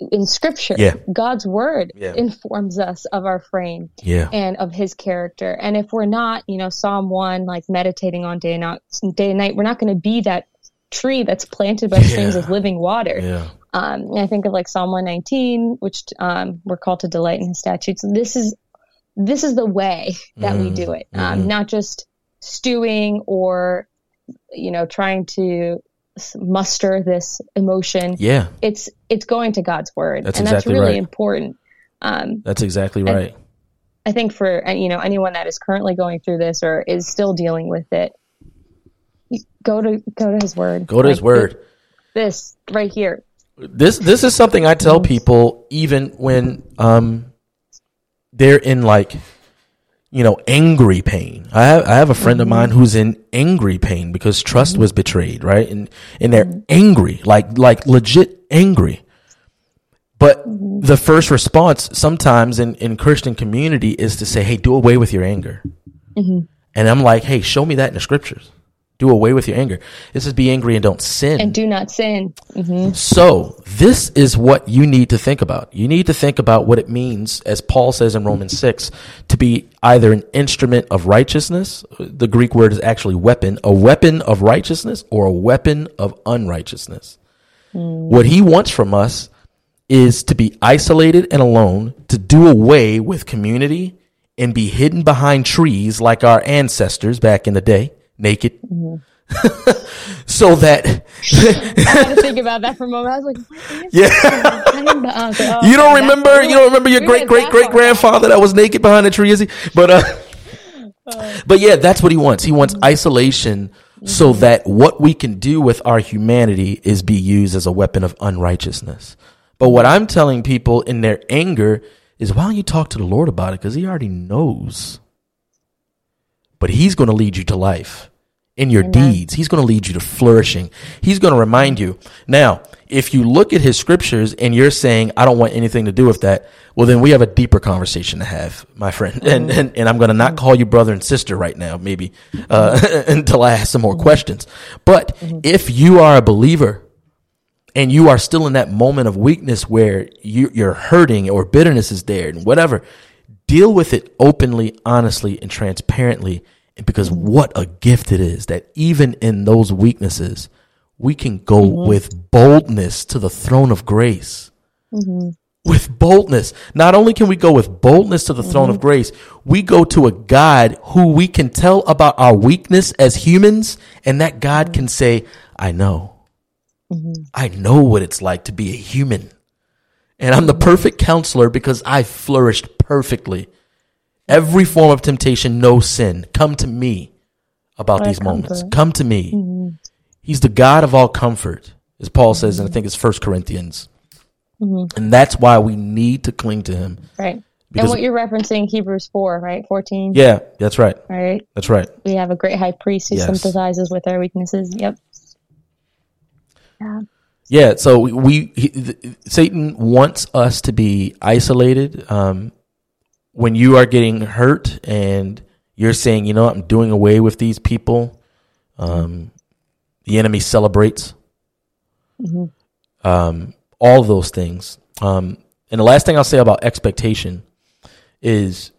in scripture. Yeah. God's word Yeah. informs us of our frame Yeah. and of his character. And if we're not, you know, Psalm 1, like meditating on day and night, day and night, we're not going to be that tree that's planted by streams of living water. Um, and I think of like Psalm 119, which um, we're called to delight in his statutes. This is this is the way that we do it, um, not just stewing or you know trying to muster this emotion. Yeah. It's it's going to God's word, That's and exactly that's really right. important. Um, That's exactly right. I think for uh, you know anyone that is currently going through this or is still dealing with it, go to go to his word. Go to his Like, word. This right here. This this is something I tell people even when um they're in like you know angry pain. I have, I have a friend of mine mm. who's in angry pain because trust was betrayed, right? And and they're angry, like like legit angry. But mm-hmm. the first response sometimes in in Christian community is to say, "Hey, do away with your anger." Mm-hmm. And I'm like, "Hey, show me that in the scriptures." Do away with your anger. It says, "Be angry and don't sin." And do not sin. hmm So, this is what you need to think about. You need to think about what it means, as Paul says in Romans 6, to be either an instrument of righteousness. The Greek word is actually weapon, a weapon of righteousness or a weapon of unrighteousness. What he wants from us is to be isolated and alone, to do away with community and be hidden behind trees like our ancestors back in the day, naked. Mm-hmm. [laughs] so that [laughs] I had to think about that for a moment. I was like, Yeah. that? I was like, oh, You don't remember? You don't remember your we great great great grandfather [laughs] that was naked behind a tree, is he? But uh, uh, but yeah, that's what he wants. He wants mm-hmm. isolation so mm-hmm. that what we can do with our humanity is be used as a weapon of unrighteousness. But what I'm telling people in their anger is, why don't you talk to the Lord about it? Because He already knows. But He's going to lead you to life in your deeds. He's going to lead you to flourishing. He's going to remind you. Now, if you look at his scriptures and you're saying, I don't want anything to do with that, well, then we have a deeper conversation to have, my friend. [laughs] And, and, and I'm going to not call you brother and sister right now, maybe, uh, [laughs] until I ask some more questions. But if you are a believer, and you are still in that moment of weakness where you, you're hurting or bitterness is there and whatever, deal with it openly, honestly, and transparently. Because what a gift it is that even in those weaknesses, we can go mm-hmm. with boldness to the throne of grace. Mm-hmm. With boldness. Not only can we go with boldness to the mm-hmm. throne of grace, we go to a God who we can tell about our weakness as humans, and that God can say, I know. I know what it's like to be a human. And I'm the perfect counselor because I flourished perfectly. Every form of temptation, no sin. Come to me about these moments. Come to me. Mm-hmm. He's the God of all comfort, as Paul says, and I mm-hmm. think it's First Corinthians. Mm-hmm. And that's why we need to cling to him. Right. Because- and what you're referencing, Hebrews 4, right? 14. Yeah, that's right. Right. That's right. We have a great high priest who Yes. sympathizes with our weaknesses. Yep. Yeah. Yeah, so we, we he, Satan wants us to be isolated. Um, when you are getting hurt and you're saying, you know, I'm doing away with these people, um, the enemy celebrates. Um, all those things. Um, and the last thing I'll say about expectation is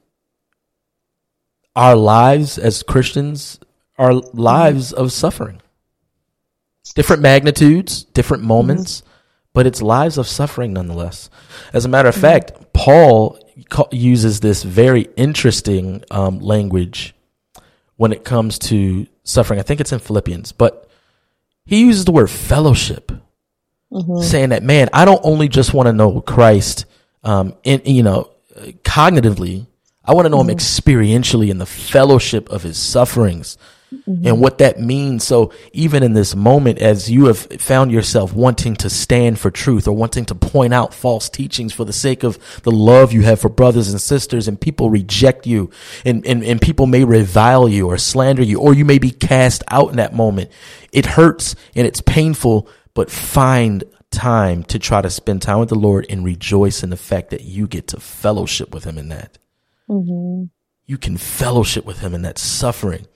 our lives as Christians are lives of suffering different magnitudes, different moments, but it's lives of suffering nonetheless. As a matter of fact, Paul uses this very interesting um, language when it comes to suffering. I think it's in Philippians, but he uses the word fellowship, saying that, man, I don't only just want to know Christ, um, in, you know, cognitively, I want to know him experientially in the fellowship of his sufferings and what that means. So even in this moment, as you have found yourself wanting to stand for truth or wanting to point out false teachings for the sake of the love you have for brothers and sisters and people reject you and, and, and people may revile you or slander you, or you may be cast out in that moment. It hurts and it's painful, but find time to try to spend time with the Lord and rejoice in the fact that you get to fellowship with Him in that. Mm-hmm. You can fellowship with Him in that suffering.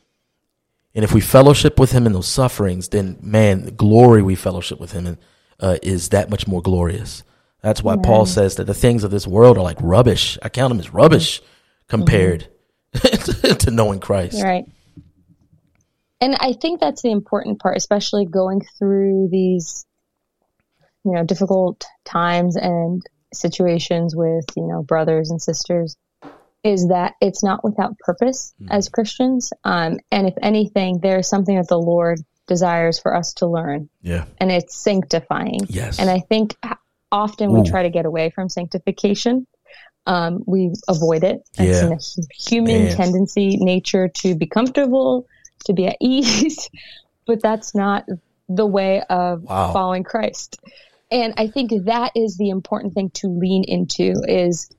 And if we fellowship with Him in those sufferings, then man, the glory we fellowship with Him in uh, is that much more glorious. That's why Paul says that the things of this world are like rubbish. I count them as rubbish compared [laughs] to knowing Christ. Right. And I think that's the important part, especially going through these, you know, difficult times and situations with, you know, brothers and sisters, is that it's not without purpose as Christians. Um, and if anything, there's something that the Lord desires for us to learn, Yeah. and it's sanctifying. Yes. And I think often we try to get away from sanctification. Um, we avoid it. It's Yeah. in a human Man. tendency, nature to be comfortable, to be at [laughs] ease, but that's not the way of Wow. following Christ. And I think that is the important thing to lean into is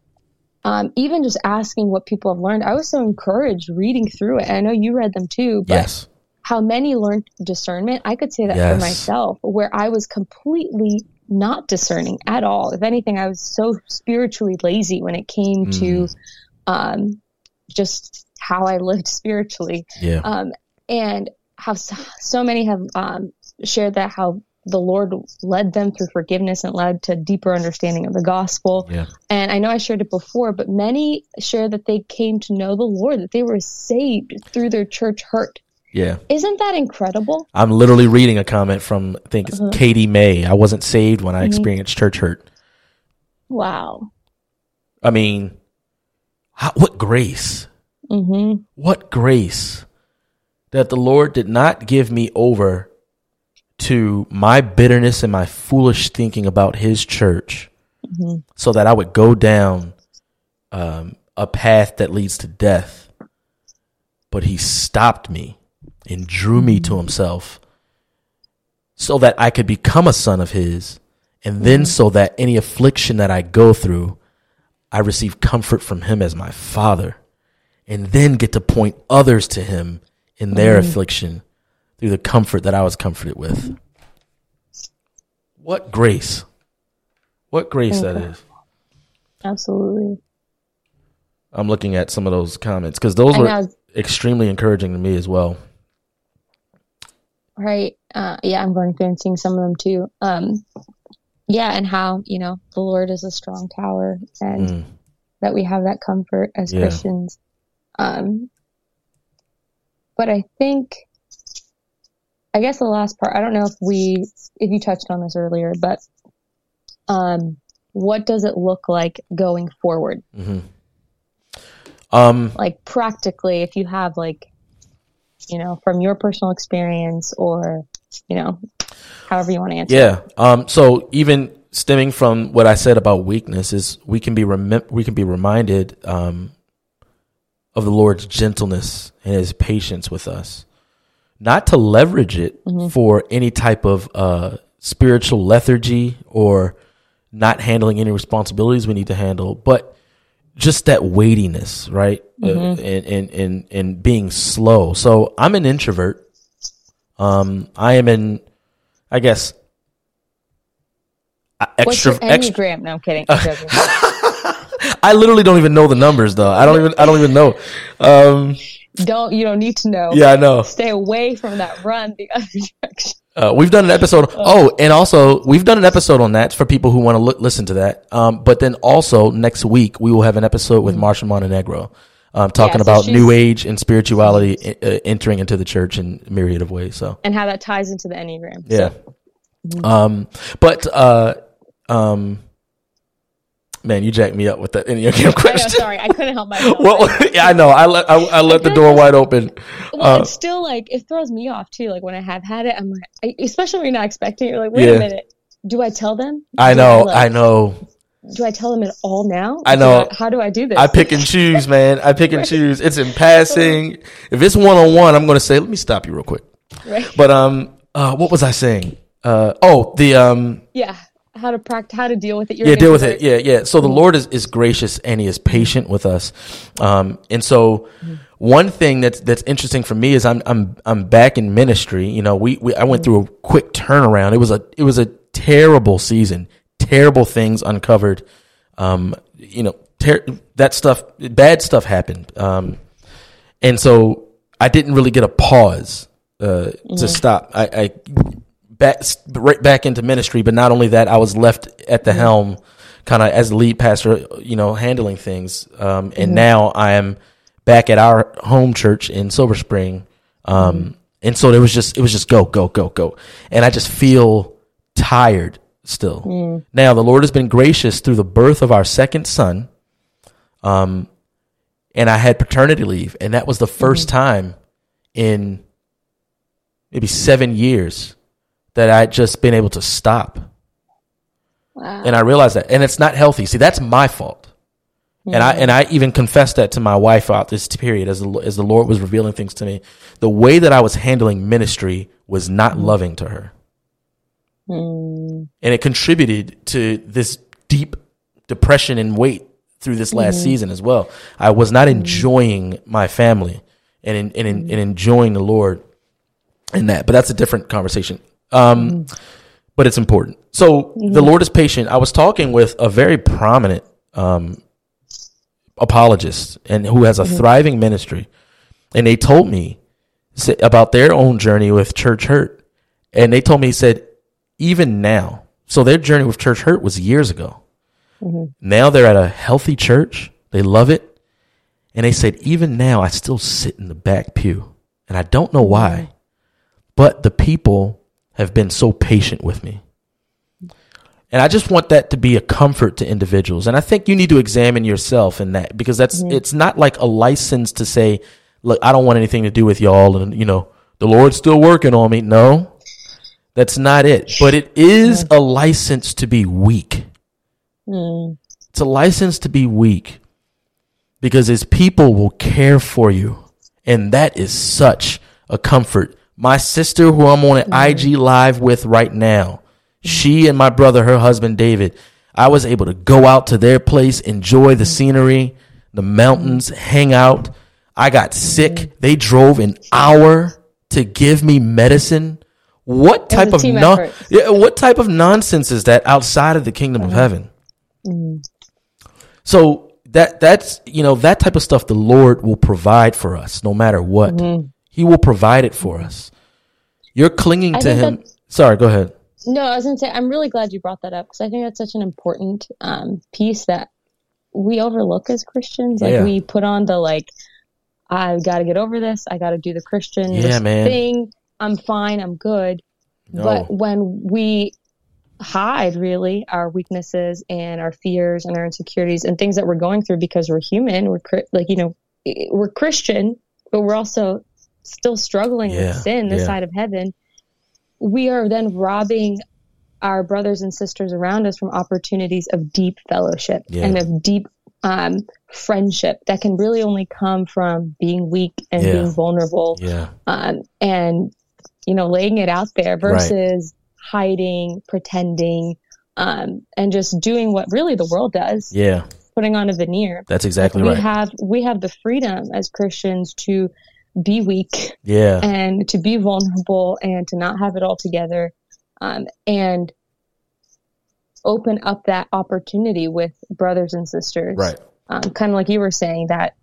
um, even just asking what people have learned. I was so encouraged reading through it. I know you read them too, but yes. how many learned discernment. I could say that Yes. for myself, where I was completely not discerning at all. If anything, I was so spiritually lazy when it came to Mm. um, just how I lived [laughs] spiritually. Yeah. Um, and how so, so many have um, shared that how the Lord led them through forgiveness and led to deeper understanding of the gospel. yeah. And I know I shared it before, but many share that they came to know the Lord, that they were saved through their church hurt. Yeah. Isn't that incredible? I'm literally reading a comment from I think it's Katie May. I wasn't saved when I experienced church hurt. Wow. I mean, how, what grace? hmm What grace that the Lord did not give me over to my bitterness and my foolish thinking about His church, mm-hmm. so that I would go down um, a path that leads to death. But He stopped me and drew me to mm-hmm. Himself, so that I could become a son of His, and then mm-hmm. so that any affliction that I go through, I receive comfort from Him as my Father and then get to point others to him in their affliction through the comfort that I was comforted with. What grace. What grace that is. Absolutely. I'm looking at some of those comments because those I were know. extremely encouraging to me as well. Right. Uh, yeah, I'm going through and seeing some of them too. Um, yeah, and how, you know, the Lord is a strong tower and Mm. that we have that comfort as Yeah. Christians. Um, but I think, I guess the last part, I don't know if we, if you touched on this earlier, but um, what does it look like going forward? Um, Like practically, if you have like, you know, from your personal experience or, you know, however you want to answer. yeah. Um, so even stemming from what I said about weakness is we can be rem- we can be reminded um, of the Lord's gentleness and His patience with us, not to leverage it for any type of uh, spiritual lethargy or not handling any responsibilities we need to handle, but just that weightiness, right? Uh, and, and, and, and being slow. So I'm an introvert. Um, I am in, I guess, uh, What's extra, your extra. No, I'm kidding. [laughs] I literally don't even know the numbers though. I don't even, I don't even know. Um, don't you don't need to know. yeah, I know. Stay away from that run the [laughs] other direction. Uh, we've done an episode. Oh, and also we've done an episode on that for people who want to look, listen to that. Um, but then also next week we will have an episode with Marcia Montenegro, um, talking. Yeah, so about New Age and spirituality uh, entering into the church in a myriad of ways. So And how that ties into the Enneagram. yeah. So, Um, but uh, um, man, you jacked me up with that Enneagram [laughs] I know, sorry, I couldn't help [laughs] myself. well, [laughs] yeah, I know. I let I, I let the door wide open. well, uh, it's still like it throws me off too. Like when I have had it, I'm like, I, especially when you're not expecting it. You're like, wait Yeah. a minute, do I tell them? I know. like, I know. Do I tell them it all now? I Do know. how do I do this? I pick and choose, man. I pick and choose. It's in passing. If it's one on one, I'm going to say, let me stop you real quick. right? But um, uh, what was I saying? Uh, oh, the um, Yeah, how to practice, how to deal with it. You're yeah, deal with it. introvert. Yeah, yeah. So the Lord is, is gracious and He is patient with us. Um, and so one thing that's that's interesting for me is I'm I'm I'm back in ministry. You know, we, we I went through a quick turnaround. It was a it was a terrible season, terrible things uncovered. Um, you know, ter- that stuff, bad stuff happened. Um, and so I didn't really get a pause uh, mm-hmm. to stop. I, I back right back into ministry, but not only that, I was left at the mm-hmm. helm, kind of as lead pastor, you know, handling things. Um, and mm-hmm. now I am back at our home church in Silver Spring. Um, mm-hmm. and so it was just it was just go go go go, and I just feel tired still. Mm. Now the Lord has been gracious through the birth of our second son. Um, and I had paternity leave, and that was the 1st mm-hmm. time in maybe seven years that I'd just been able to stop. Wow. And I realized that, and it's not healthy. See, that's my fault. Mm-hmm. And I and I even confessed that to my wife out this period as the, as the Lord was revealing things to me. The way that I was handling ministry was not mm-hmm. loving to her, mm. and it contributed to this deep depression and weight through this last mm-hmm. season as well. I was not mm-hmm. enjoying my family and in, and, in, and enjoying the Lord in that, but that's a different conversation. Um, mm-hmm. but it's important. So the Lord is patient. I was talking with a very prominent um, apologist and who has a thriving ministry, and they told me about their own journey with church hurt, and they told me he said even now. So their journey with church hurt was years ago Mm-hmm. Now they're at a healthy church. They love it. And they said, even now, I still sit in the back pew. And I don't know why, mm-hmm. but the people have been so patient with me. And I just want that to be a comfort to individuals. And I think you need to examine yourself in that because that's, mm-hmm. it's not like a license to say, look, I don't want anything to do with y'all. And, you know, the Lord's still working on me. No, that's not it. But it is a license to be weak. Mm. It's a license to be weak because his people will care for you. And that is such a comfort. My sister, who I'm on an mm. IG live with right now, she and my brother, her husband David, I was able to go out to their place, enjoy the scenery, the mountains, hang out. I got sick. They drove an hour to give me medicine. What type of non- yeah, what type of nonsense is that outside of the kingdom of heaven? Mm. So that that's you know that type of stuff the Lord will provide for us no matter what. Mm-hmm. He will provide it for us. You're clinging I to him. Sorry, go ahead. No, I was going to say I'm really glad you brought that up because I think that's such an important um, piece that we overlook as Christians. Like yeah. we put on the like, I've got to get over this. I got to do the Christian yeah, thing. I'm fine. I'm good. No. But when we hide really our weaknesses and our fears and our insecurities and things that we're going through because we're human. We're like, you know, we're Christian, but we're also still struggling yeah, with sin this yeah. side of heaven. We are then robbing our brothers and sisters around us from opportunities of deep fellowship yeah. and of deep um, friendship that can really only come from being weak and being vulnerable um, and you know laying it out there versus hiding, pretending, um, and just doing what really the world does. Yeah. Putting on a veneer. That's exactly like we right. have we have the freedom as Christians to be weak. Yeah. And to be vulnerable and to not have it all together. Um, and open up that opportunity with brothers and sisters. Right. Um, kind of like you were saying that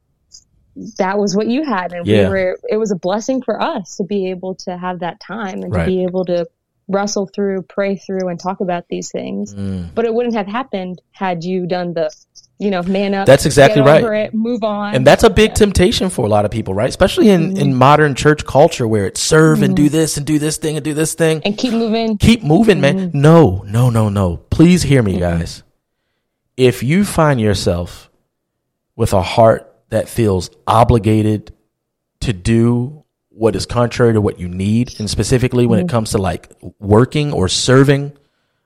that was what you had and yeah. we were it was a blessing for us to be able to have that time and right. to be able to wrestle through, pray through, and talk about these things. Mm. But it wouldn't have happened had you done the, you know, man up. That's exactly right. It, move on. And that's a big yeah. temptation for a lot of people, right? Especially in, mm-hmm. in modern church culture where it's serve mm-hmm. and do mm-hmm. this and do this thing and do this thing. And keep moving. Keep moving, mm-hmm. man. No, no, no, no. Please hear me, guys. If you find yourself with a heart that feels obligated to do what is contrary to what you need. And specifically when mm-hmm. it comes to like working or serving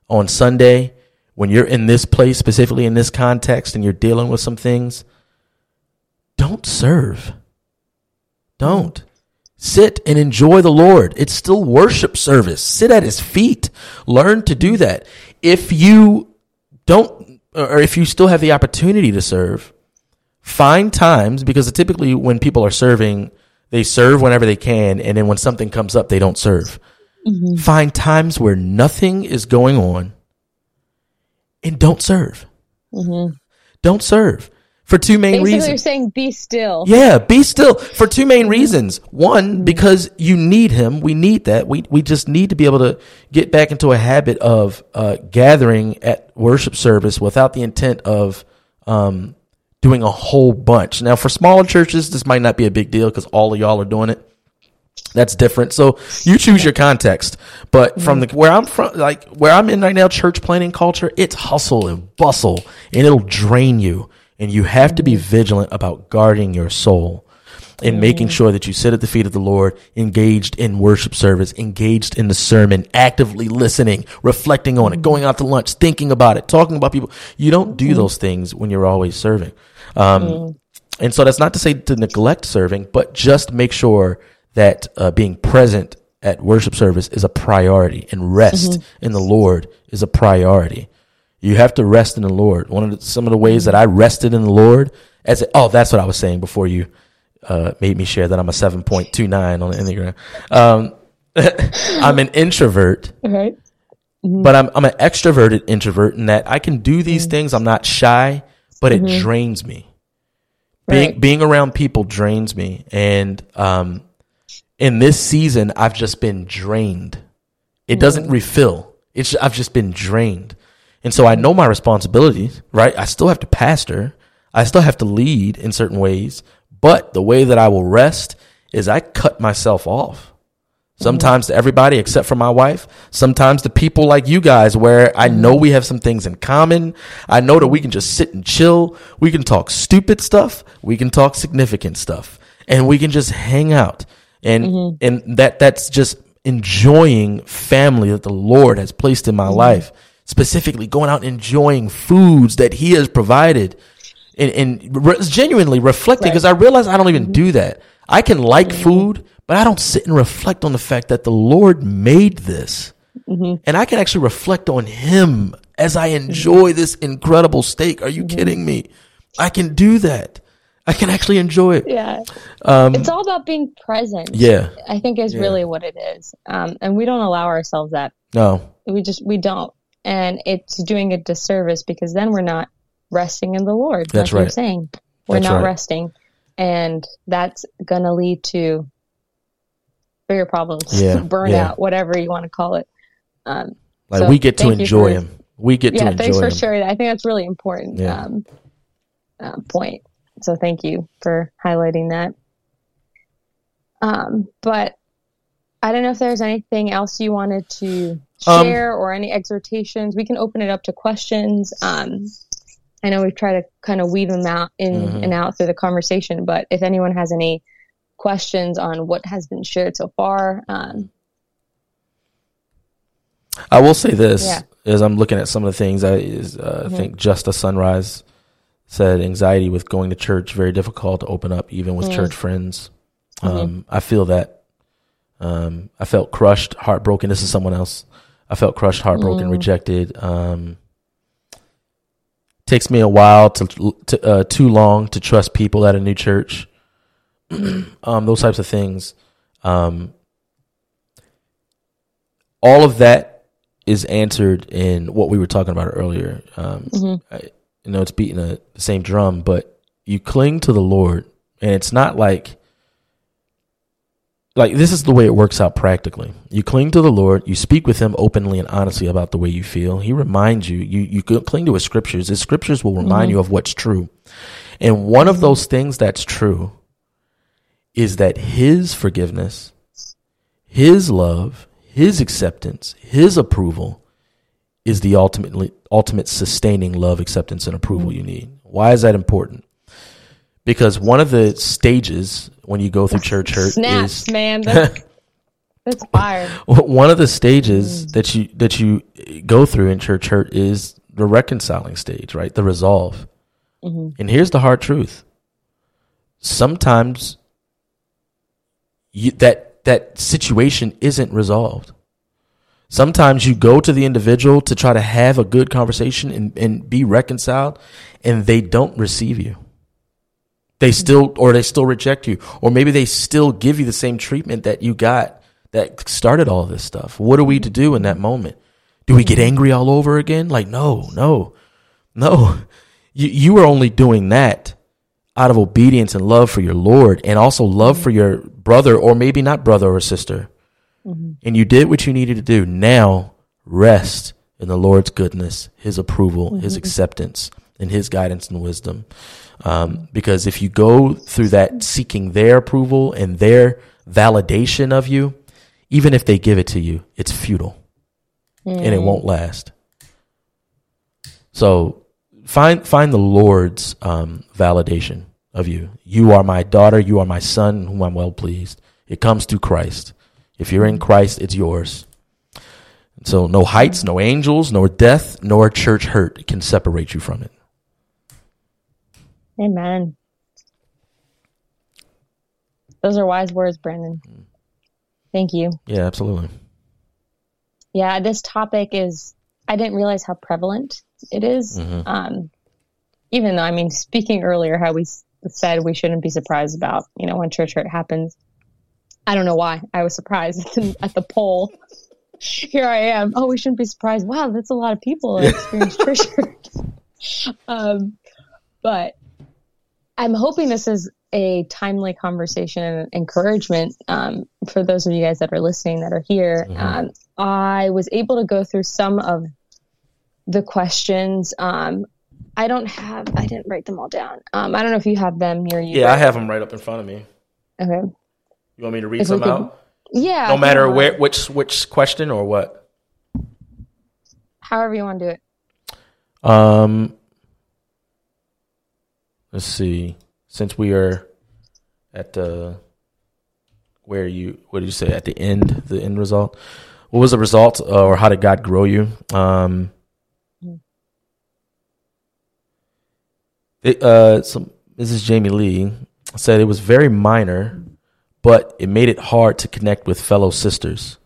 on Sunday, when you're in this place, specifically in this context, and you're dealing with some things, don't serve. Don't. Sit and enjoy the Lord. It's still worship service. Sit at his feet. Learn to do that. If you don't, or if you still have the opportunity to serve, find times because typically when people are serving, they serve whenever they can, and then when something comes up, they don't serve. Mm-hmm. Find times where nothing is going on and don't serve. Mm-hmm. Don't serve for two main Basically, reasons. You're saying be still. Yeah, be still for two main reasons. One, because you need him. We need that. We we just need to be able to get back into a habit of uh, gathering at worship service without the intent of um, doing a whole bunch. Now, for smaller churches, this might not be a big deal because all of y'all are doing it. That's different. So you choose your context. But from the where I'm from, like where I'm in right now, church planning culture, it's hustle and bustle, and it'll drain you. And you have to be vigilant about guarding your soul and making mm. sure that you sit at the feet of the Lord, engaged in worship service, engaged in the sermon, actively listening, reflecting on it, mm. going out to lunch, thinking about it, talking about people. You don't do mm. those things when you're always serving. Um, and so that's not to say to neglect serving, but just make sure that uh, being present at worship service is a priority and rest in the Lord is a priority. You have to rest in the Lord. One of the, some of the ways that I rested in the Lord as a, oh, that's what I was saying before you uh, made me share that I'm a 7.29 on the Enneagram. Um, [laughs] I'm an introvert, Right. but I'm, I'm an extroverted introvert in that I can do these things. I'm not shy, but it drains me. Being, Right. being around people drains me. And, um, in this season, I've just been drained. It doesn't refill. It's, I've just been drained. And so I know my responsibilities, right? I still have to pastor. I still have to lead in certain ways, but the way that I will rest is I cut myself off. Sometimes to everybody except for my wife. Sometimes to people like you guys where I know we have some things in common. I know that we can just sit and chill. We can talk stupid stuff. We can talk significant stuff and we can just hang out. And, mm-hmm. and that, that's just enjoying family that the Lord has placed in my mm-hmm. life. Specifically going out and enjoying foods that he has provided and, and re- genuinely reflecting because I realize I don't even mm-hmm. do that. I can like food, but I don't sit and reflect on the fact that the Lord made this. And I can actually reflect on Him as I enjoy this incredible steak. Are you kidding me? I can do that. I can actually enjoy it. Yeah. it's all about being present. Um, Yeah. I think is Yeah. really what it is. Um, and we don't allow ourselves that. No. We just, we don't. And it's doing a disservice because then we're not resting in the Lord. That's like you're right. saying. We're That's not right. resting. And that's going to lead to bigger problems, Yeah, [laughs] burnout, yeah. whatever you want to call it. Um, Like So, we get to enjoy Him. We get to enjoy. yeah, thanks for Him. sharing that. I think that's really important Yeah. um, uh, point. So thank you for highlighting that. Um, but I don't know if there's anything else you wanted to Um, share or any exhortations. We can open it up to questions. Um, I know we've tried to kind of weave them out in Mhm. and out through the conversation, but if anyone has any questions on what has been shared so far, um, I will say this Yeah. as I'm looking at some of the things. I is, uh, Mm-hmm. I think Just a Sunrise said anxiety with going to church very difficult to open up even with Mm. church friends. Mm-hmm. Um, I feel that. Um, I felt crushed, heartbroken. This is someone else. I felt crushed, heartbroken, Mm. rejected. Um, takes me a while to, to uh, too long to trust people at a new church. [clears throat] um, those types of things. Um, all of that is answered in what we were talking about earlier. Um, Mm-hmm. I, you know, it's beating a, the same drum, but you cling to the Lord, and it's not like like this is the way it works out practically. You cling to the Lord, you speak with Him openly and honestly about the way you feel. He reminds you, you you cling to His scriptures. His scriptures will remind you of what's true, and one of those things that's true is that His forgiveness, His love, His acceptance, His approval is the ultimately ultimate sustaining love, acceptance, and approval you need. Why is that important? Because one of the stages when you go through church hurt snaps, is man. [laughs] That's, that's fire. one of the stages that you that you go through in church hurt is the reconciling stage, right? The resolve. Mm-hmm. And here's the hard truth. Sometimes you, that that situation isn't resolved. Sometimes you go to the individual to try to have a good conversation and, and be reconciled, and they don't receive you. They still, or they still reject you, or maybe they still give you the same treatment that you got that started all this stuff. What are we to do in that moment? Do we get angry all over again? Like, no, no, no. [laughs] You, you are only doing that out of obedience and love for your Lord and also love for your brother or maybe not brother or sister. Mm-hmm. And you did what you needed to do. Now rest in the Lord's goodness, his approval, mm-hmm. his acceptance, and his guidance and wisdom. Um, because if you go through that seeking their approval and their validation of you, even if they give it to you, it's futile mm. and it won't last. So find find the Lord's um, validation of you. You are my daughter. You are my son, whom I'm well pleased. It comes through Christ. If you're in Christ, it's yours. So no heights, no angels, nor death, nor church hurt can separate you from it. Amen. Those are wise words, Brandon. Thank you. Yeah, absolutely. Yeah, this topic is, I didn't realize how prevalent it is. Mm-hmm. Um, even though, I mean, speaking earlier, how we said we shouldn't be surprised about, you know, when church hurt happens. I don't know why I was surprised [laughs] at the poll. Here I am. Oh, we shouldn't be surprised. Wow, that's a lot of people that experience [laughs] church hurt. Um, but I'm hoping this is a timely conversation and encouragement um, for those of you guys that are listening that are here. Mm-hmm. Um, I was able to go through some of the questions. Um, I don't have, I didn't write them all down. Um, I don't know if you have them near you. Yeah, I have them right up in front of me. Okay. You want me to read if some could, out? Yeah. No matter where, which, which question or what? However you want to do it. Um, let's see. Since we are at the where you what did you say at the end the end result? What was the result, uh, or how did God grow you? Um, it, uh, so Mrs. Jamie Lee said it was very minor, but it made it hard to connect with fellow sisters.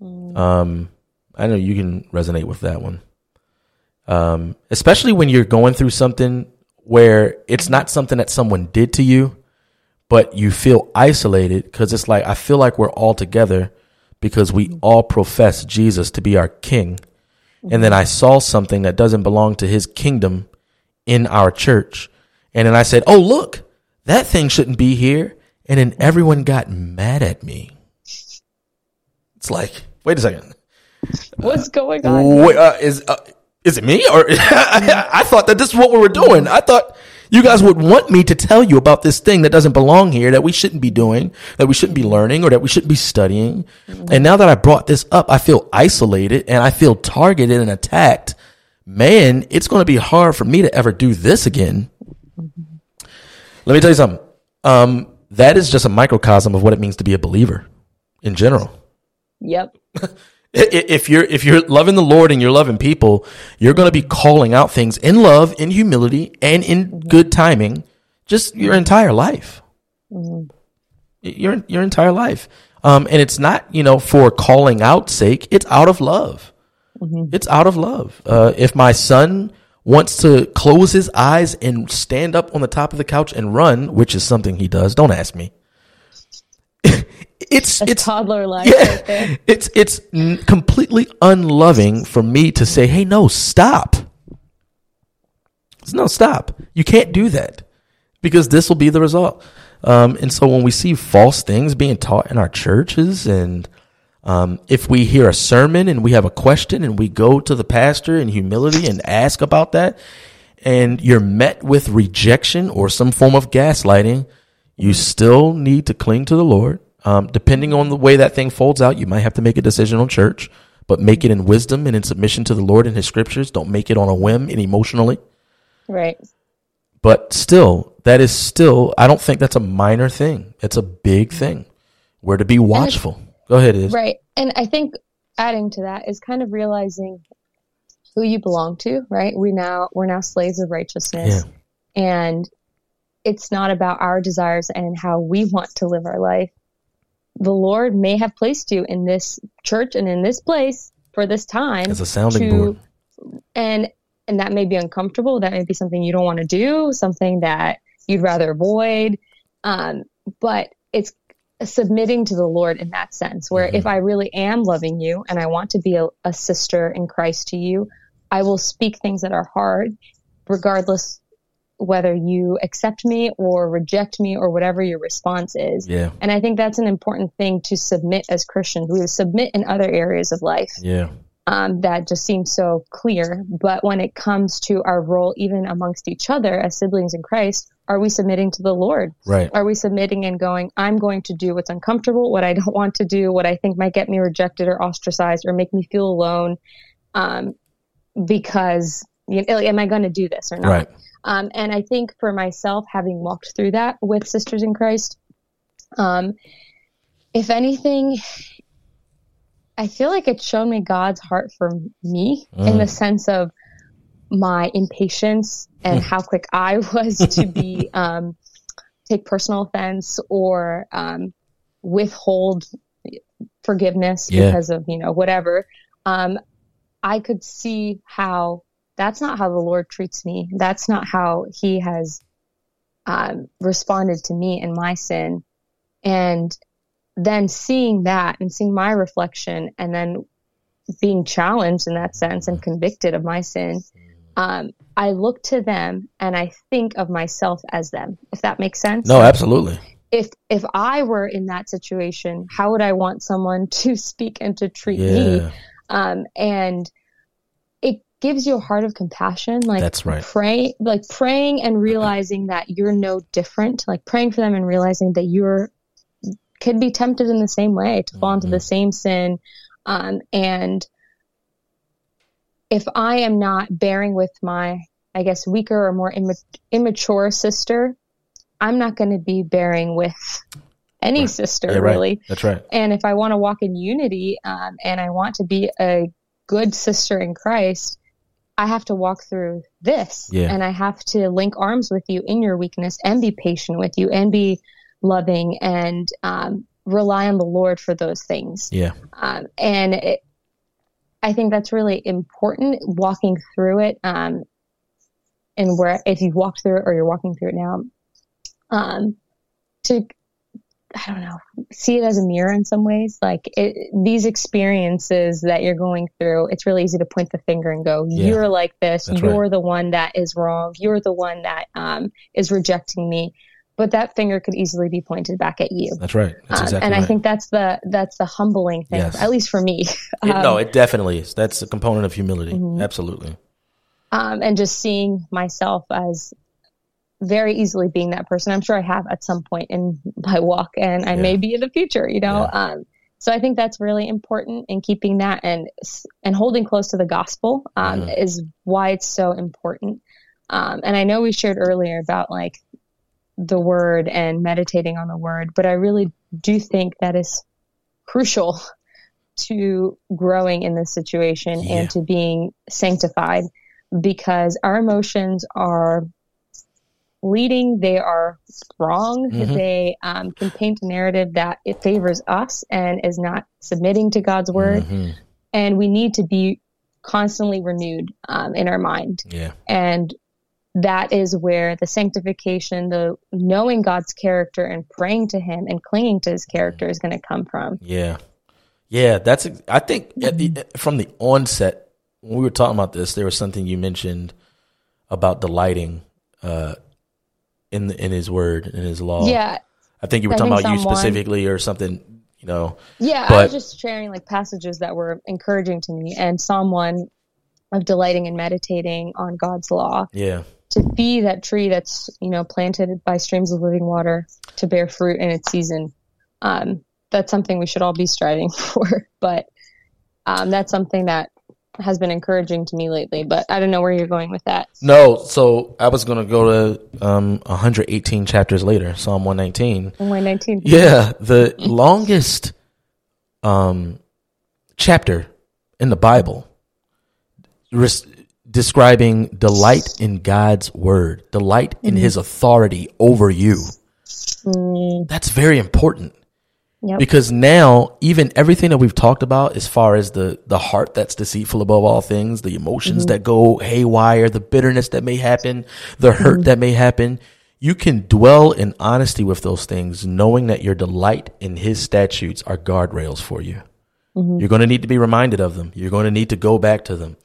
Mm. Um, I know you can resonate with that one. Um, especially when you're going through something where it's not something that someone did to you, but you feel isolated because it's like, I feel like we're all together because we all profess Jesus to be our king. And then I saw something that doesn't belong to his kingdom in our church. And then I said, Oh, look, that thing shouldn't be here. And then everyone got mad at me. It's like, wait a second. What's going on? Wait, uh, is, uh, is it me or I, [laughs] I thought that this is what we were doing. I thought you guys would want me to tell you about this thing that doesn't belong here, that we shouldn't be doing, that we shouldn't be learning, or that we shouldn't be studying. Mm-hmm. And now that I brought this up, I feel isolated and I feel targeted and attacked. Man, it's going to be hard for me to ever do this again. Let me tell you something. Um, that is just a microcosm of what it means to be a believer in general. Yep. [laughs] if you're if you're loving the Lord and you're loving people, you're going to be calling out things in love, in humility, and in good timing, just your entire life. Mm-hmm. Your your entire life, um, and it's not you know for calling out sake. It's out of love. Mm-hmm. It's out of love. Uh, if my son wants to close his eyes and stand up on the top of the couch and run, which is something he does, don't ask me. [laughs] it's it's toddler life. Yeah, right [laughs] it's it's completely unloving for me to say, "Hey, no, stop." No, stop. You can't do that because this will be the result. Um, and so when we see false things being taught in our churches, and um, if we hear a sermon and we have a question and we go to the pastor in humility and ask about that, and you're met with rejection or some form of gaslighting, you still need to cling to the Lord um, depending on the way that thing folds out, you might have to make a decision on church, but make it in wisdom and in submission to the Lord and His scriptures. Don't make it on a whim and emotionally. Right. But still, that is still, I don't think that's a minor thing. It's a big thing. We're to be watchful. Go ahead, Is. Right. And I think adding to that is kind of realizing who you belong to, right? We now, we're now slaves of righteousness. Yeah. And it's not about our desires and how we want to live our life the Lord may have placed you in this church and in this place for this time as a sounding to, board. And and that may be uncomfortable. That may be something you don't want to do, something that you'd rather avoid. Um, but it's submitting to the Lord in that sense, where Mm-hmm. if I really am loving you and I want to be a, a sister in Christ to you, I will speak things that are hard, regardless whether you accept me or reject me or whatever your response is. Yeah. And I think that's an important thing to submit as Christians. We submit in other areas of life Yeah. um, that just seems so clear. But when it comes to our role, even amongst each other as siblings in Christ, are we submitting to the Lord? Right. Are we submitting and going, I'm going to do what's uncomfortable, what I [laughs] don't want to do, what I think might get me rejected or ostracized or make me feel alone? Um, because, you know, am I going to do this or not? Right. Um, and I think for myself, having walked through that with Sisters in Christ, um, if anything, I feel like it's shown me God's heart for me in the sense of my impatience and how quick I [laughs] was to be [laughs] um, take personal offense or um, withhold forgiveness Yeah. because of you know whatever. Um, I could see how that's not how the Lord treats me. That's not how He has um, responded to me in my sin. And then seeing that and seeing my reflection and then being challenged in that sense and convicted of my sin, um, I look to them and I think of myself as them, if that makes sense. No, absolutely. If if I were in that situation, how would I want someone [laughs] to speak and to treat me? Yeah. um, and it gives you a heart of compassion like That's right. pray like praying and realizing that you're no different like praying for them and realizing that you're could be tempted in the same way to fall into the same sin um, and if i am not bearing with my i guess weaker or more imma- immature sister i'm not going to be bearing with any sister Yeah, right. really That's right. and if I want to walk in unity um, and I want to be a good sister in Christ, I have to walk through this. Yeah. And I have to link arms with you in your weakness and be patient with you and be loving and um, rely on the Lord for those things. Yeah. Um, and it, I think that's really important walking through it. Um, and where if you've walked through it or you're walking through it now, um, to I don't know, see it as a mirror in some ways. Like it, these experiences that you're going through, it's really easy to point the finger and go, Yeah. "You're like this. You're the one that is wrong. You're the one that um, is rejecting me." But that finger could easily be pointed back at you. That's right. That's Um, exactly and right. I think that's the that's the humbling thing, Yes. at least for me. It- [laughs] Um, no, it definitely is. That's a component of humility. Mhm. Absolutely. um, and just seeing myself as very easily being that person. I'm sure I have at some point in my walk, and I Yeah. may be in the future. You know, Yeah. um, so I think that's really important in keeping that and and holding close to the gospel um, Mhm. is why it's so important. Um, and I know we shared earlier about like the word and meditating on the word, but I really do think that is crucial [laughs] to growing in this situation Yeah. and to being sanctified because our emotions are leading, they are wrong, Mhm. they um, can paint a narrative that it favors us and is not submitting to God's word. Mhm. And we need to be constantly renewed um, in our mind. Yeah. And that is where the sanctification, the knowing God's character and praying to Him and clinging to His character is going to come from. Yeah. Yeah. That's, I think at the, from the onset, when we were talking about this, there was something you mentioned about delighting, uh, in the, in his word, in his law. Yeah, I think you were I talking about you specifically or something, you know. Yeah, I was just sharing like passages that were encouraging to me, and Psalm one of delighting and meditating on God's law Yeah. To be that tree that's you know planted by streams of living water to bear fruit in its season. Um, that's something we should all be striving [laughs] for, but um, that's something that has been encouraging to me lately. But I don't know where you're going with that. No, so I was going to go to um, 118 chapters later, Psalm 119. In 19. Yeah, the longest um, chapter in the Bible res- describing delight in God's word, delight in his authority over you. Mm, That's very important. Yep. Because now, even everything that we've talked about, as far as the the heart that's deceitful above all things, the emotions that go haywire, the bitterness that may happen, the hurt that may happen, you can dwell in honesty with those things, knowing that your delight in his statutes are guardrails for you. Mm-hmm. You're going to need to be reminded of them. You're going to need to go back to them.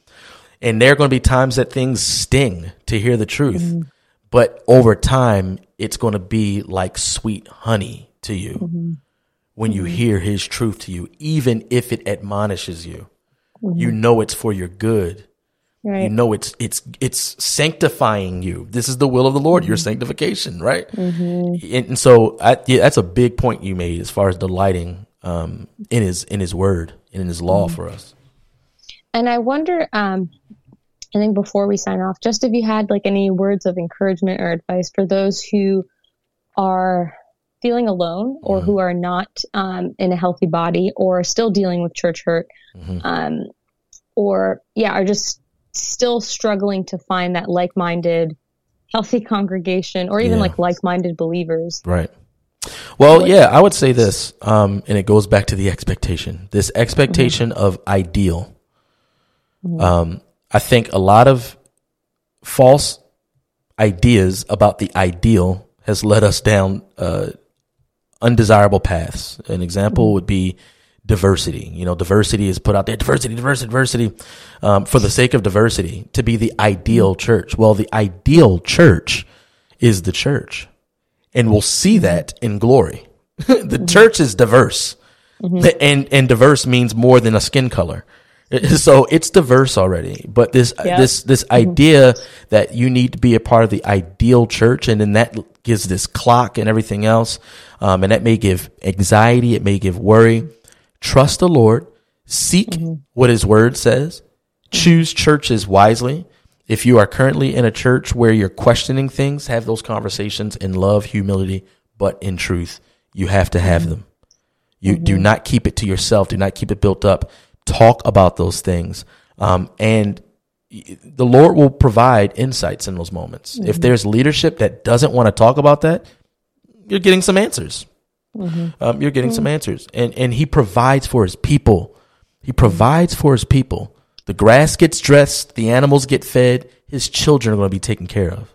And there are going to be times that things sting to hear the truth. Mm-hmm. But over time, it's going to be like sweet honey to you mm-hmm. when you mm-hmm. hear his truth to you, even if it admonishes you. You mm-hmm. know it's for your good Right. You know it's it's it's sanctifying you. This is the will of the Lord, mm-hmm. your sanctification, right? Mm-hmm. And, and, so I, yeah, that's a big point you made as far as delighting um, in his in his word and in his law mm-hmm. for us. And I wonder, um, I think before we sign off, just if you had like any words of encouragement or advice for those who are feeling alone or mm-hmm. who are not um, in a healthy body or still dealing with church hurt, mm-hmm. um, or yeah, are just still struggling to find that like-minded healthy [laughs] congregation or even yeah. like like-minded believers right well yeah i would say this um, and it goes back to the expectation this expectation mm-hmm. of ideal mm-hmm. um, i think a lot of false ideas about the ideal has led us down uh, undesirable paths an example would be diversity. You know, diversity is put out there, diversity, diversity, diversity, um, for the sake of diversity to be the ideal church. Well, the ideal church is the church. And we'll see that in glory. [laughs] the mm-hmm. church is diverse. Mm-hmm. And, and diverse means more than a skin color. [laughs] So it's diverse already, but this, yep. this, this mm-hmm. idea that you need to be a part of the ideal church and then that gives this clock and everything else. Um, and that may give anxiety. It may give worry trust the Lord, seek mm-hmm. what his word says, choose churches wisely. If you are currently in a church where you're questioning things, have those conversations in love, humility, but in truth. You have to have mm-hmm. them. You mm-hmm. do not keep it to yourself. Do not keep it built up. Talk about those things. Um, and the Lord will provide insights in those moments. If mm-hmm. there's leadership that doesn't want to talk about that, you're getting some answers. Mm-hmm. Um, you're getting mm-hmm. some answers, and and he provides for his people. He provides for his people. The grass gets dressed, the animals get fed. His children are going to be taken care of.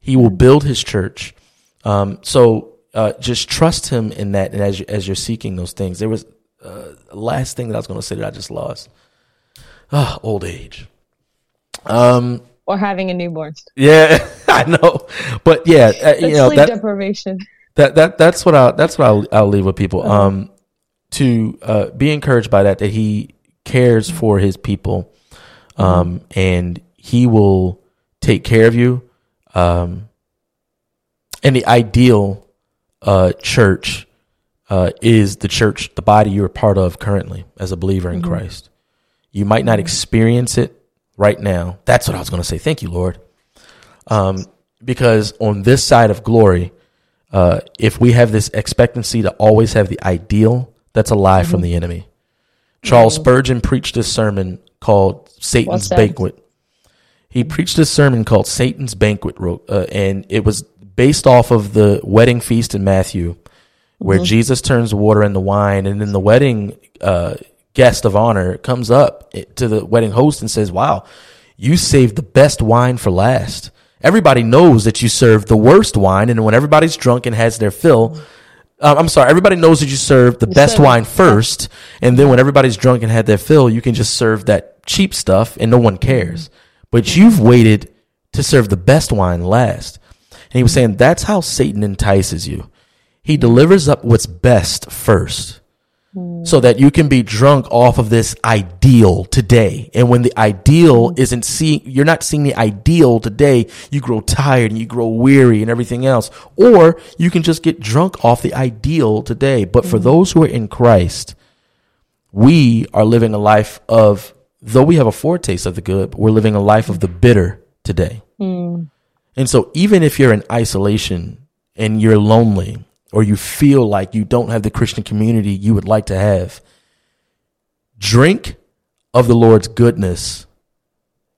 He will build his church. Um, so uh, just trust him in that. And as you, as you're seeking those things, there was uh, last thing that I was going to say that I just lost. Oh, old age. Um, or having a newborn. Yeah, [laughs] I know, but yeah, uh, you know sleep that, deprivation that that that's what I that's what I'll, I'll leave with people. Uh-huh. Um, to uh, be encouraged by that that he cares for his people, um, and he will take care of you. Um, and the ideal uh, church uh, is the church, the body you're a part of currently as a believer in mm-hmm. Christ. You might not mm-hmm. experience it right now. That's what I was going to say. Thank you, Lord. Um, because on this side of glory, uh, if we have this expectancy to always have the ideal, that's a lie mm-hmm. from the enemy. Charles mm-hmm. Spurgeon preached this sermon called Satan's Banquet. He preached this sermon called Satan's Banquet, uh, and it was based off of the wedding feast in Matthew, where mm-hmm. Jesus turns water into wine, and then the wedding uh, guest of honor comes up to the wedding host and says, "Wow, you saved the best wine for last." Everybody knows that you serve the worst wine, and when everybody's drunk and has their fill, uh, I'm sorry, everybody knows that you serve the you best wine first, and then when everybody's drunk and had their fill, you can just serve that cheap stuff and no one cares. But you've waited to serve the best wine last. And he was saying that's how Satan entices you. He delivers up what's best first so that you can be drunk off of this ideal today. And when the ideal isn't seeing, you're not seeing the ideal today, you grow tired and you grow weary and everything else. Or you can just get drunk off the ideal today. But for those who are in Christ, we are living a life of, though we have a foretaste of the good, we're living a life of the bitter today. Mm. And so even if you're in isolation and you're lonely or you feel like you don't have the Christian community you would like to have, drink of the Lord's goodness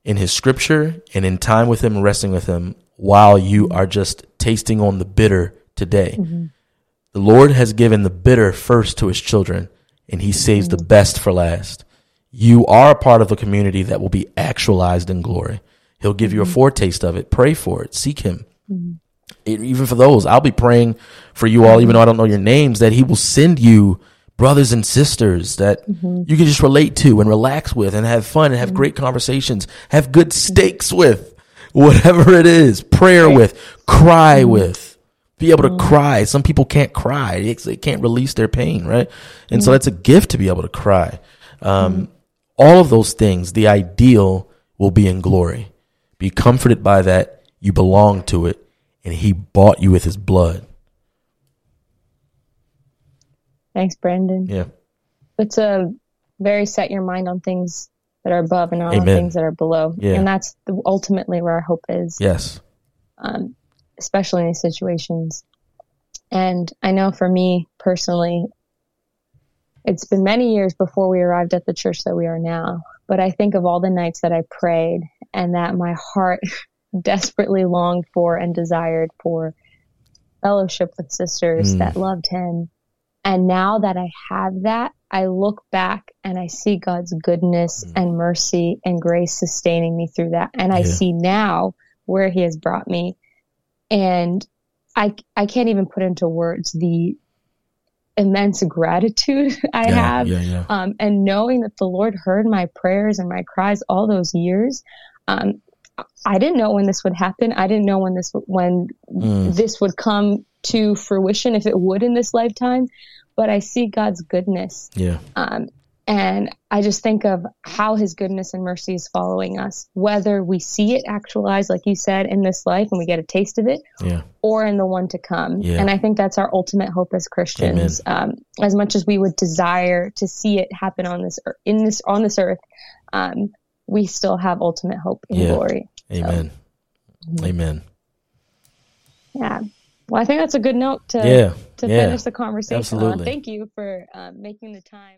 in his scripture and in time with him and resting with him while you are just tasting on the bitter today. Mm-hmm. The Lord has given the bitter first to his children and he saves mm-hmm. the best for last. You are a part of a community that will be actualized in glory. He'll give you a mm-hmm. foretaste of it. Pray for it. Seek him. Mm-hmm even for those, I'll be praying for you all, even though I don't know your names, that He will send you brothers and sisters that mm-hmm. you can just relate to and relax with and have fun and have mm-hmm. great conversations, have good steaks with, whatever it is, prayer right. with, cry mm-hmm. with, be able to mm-hmm. cry. Some people can't cry. They, they, can't release their pain, right? And so mm-hmm. it's a gift to be able to cry. Um, mm-hmm. all of those things, the ideal will be in glory. Be comforted by that. You belong to it and he bought you with his blood. Thanks, Brandon. Yeah. It's a very set your mind on things that are above and not Amen. on things that are below. Yeah. And that's the, ultimately where our hope is. Yes. Um, especially in these situations. And I know for me personally, it's been many years before we arrived at the church that we are now. But I think of all the nights that I prayed and that my heart [laughs] desperately longed for and desired for fellowship with sisters mm. that loved him. And now that I have that, I look back and I see God's goodness mm. and mercy and grace sustaining me through that. And I yeah. see now where he has brought me. And I, I can't even put into words the immense gratitude [laughs] I yeah, have. Yeah. Um, and knowing that the Lord heard my prayers and my cries all those years. Um, I didn't know when this would happen. I didn't know when this when mm. this would come to fruition if it would in this lifetime. But I see God's goodness. Yeah. Um, and I just think of how his goodness and mercy is following us, whether we see it actualized, like you said, in this life and we get a taste of it, yeah. or in the one to come. Yeah. And I think that's our ultimate hope as Christians. Um, as much as we would desire to see it happen on this, in this, on this earth, um, we still have ultimate hope in yeah. glory. Amen. So, Amen. Yeah. Well, I think that's a good note to yeah. to yeah. finish the conversation. Absolutely. On. Thank you for uh, making the time.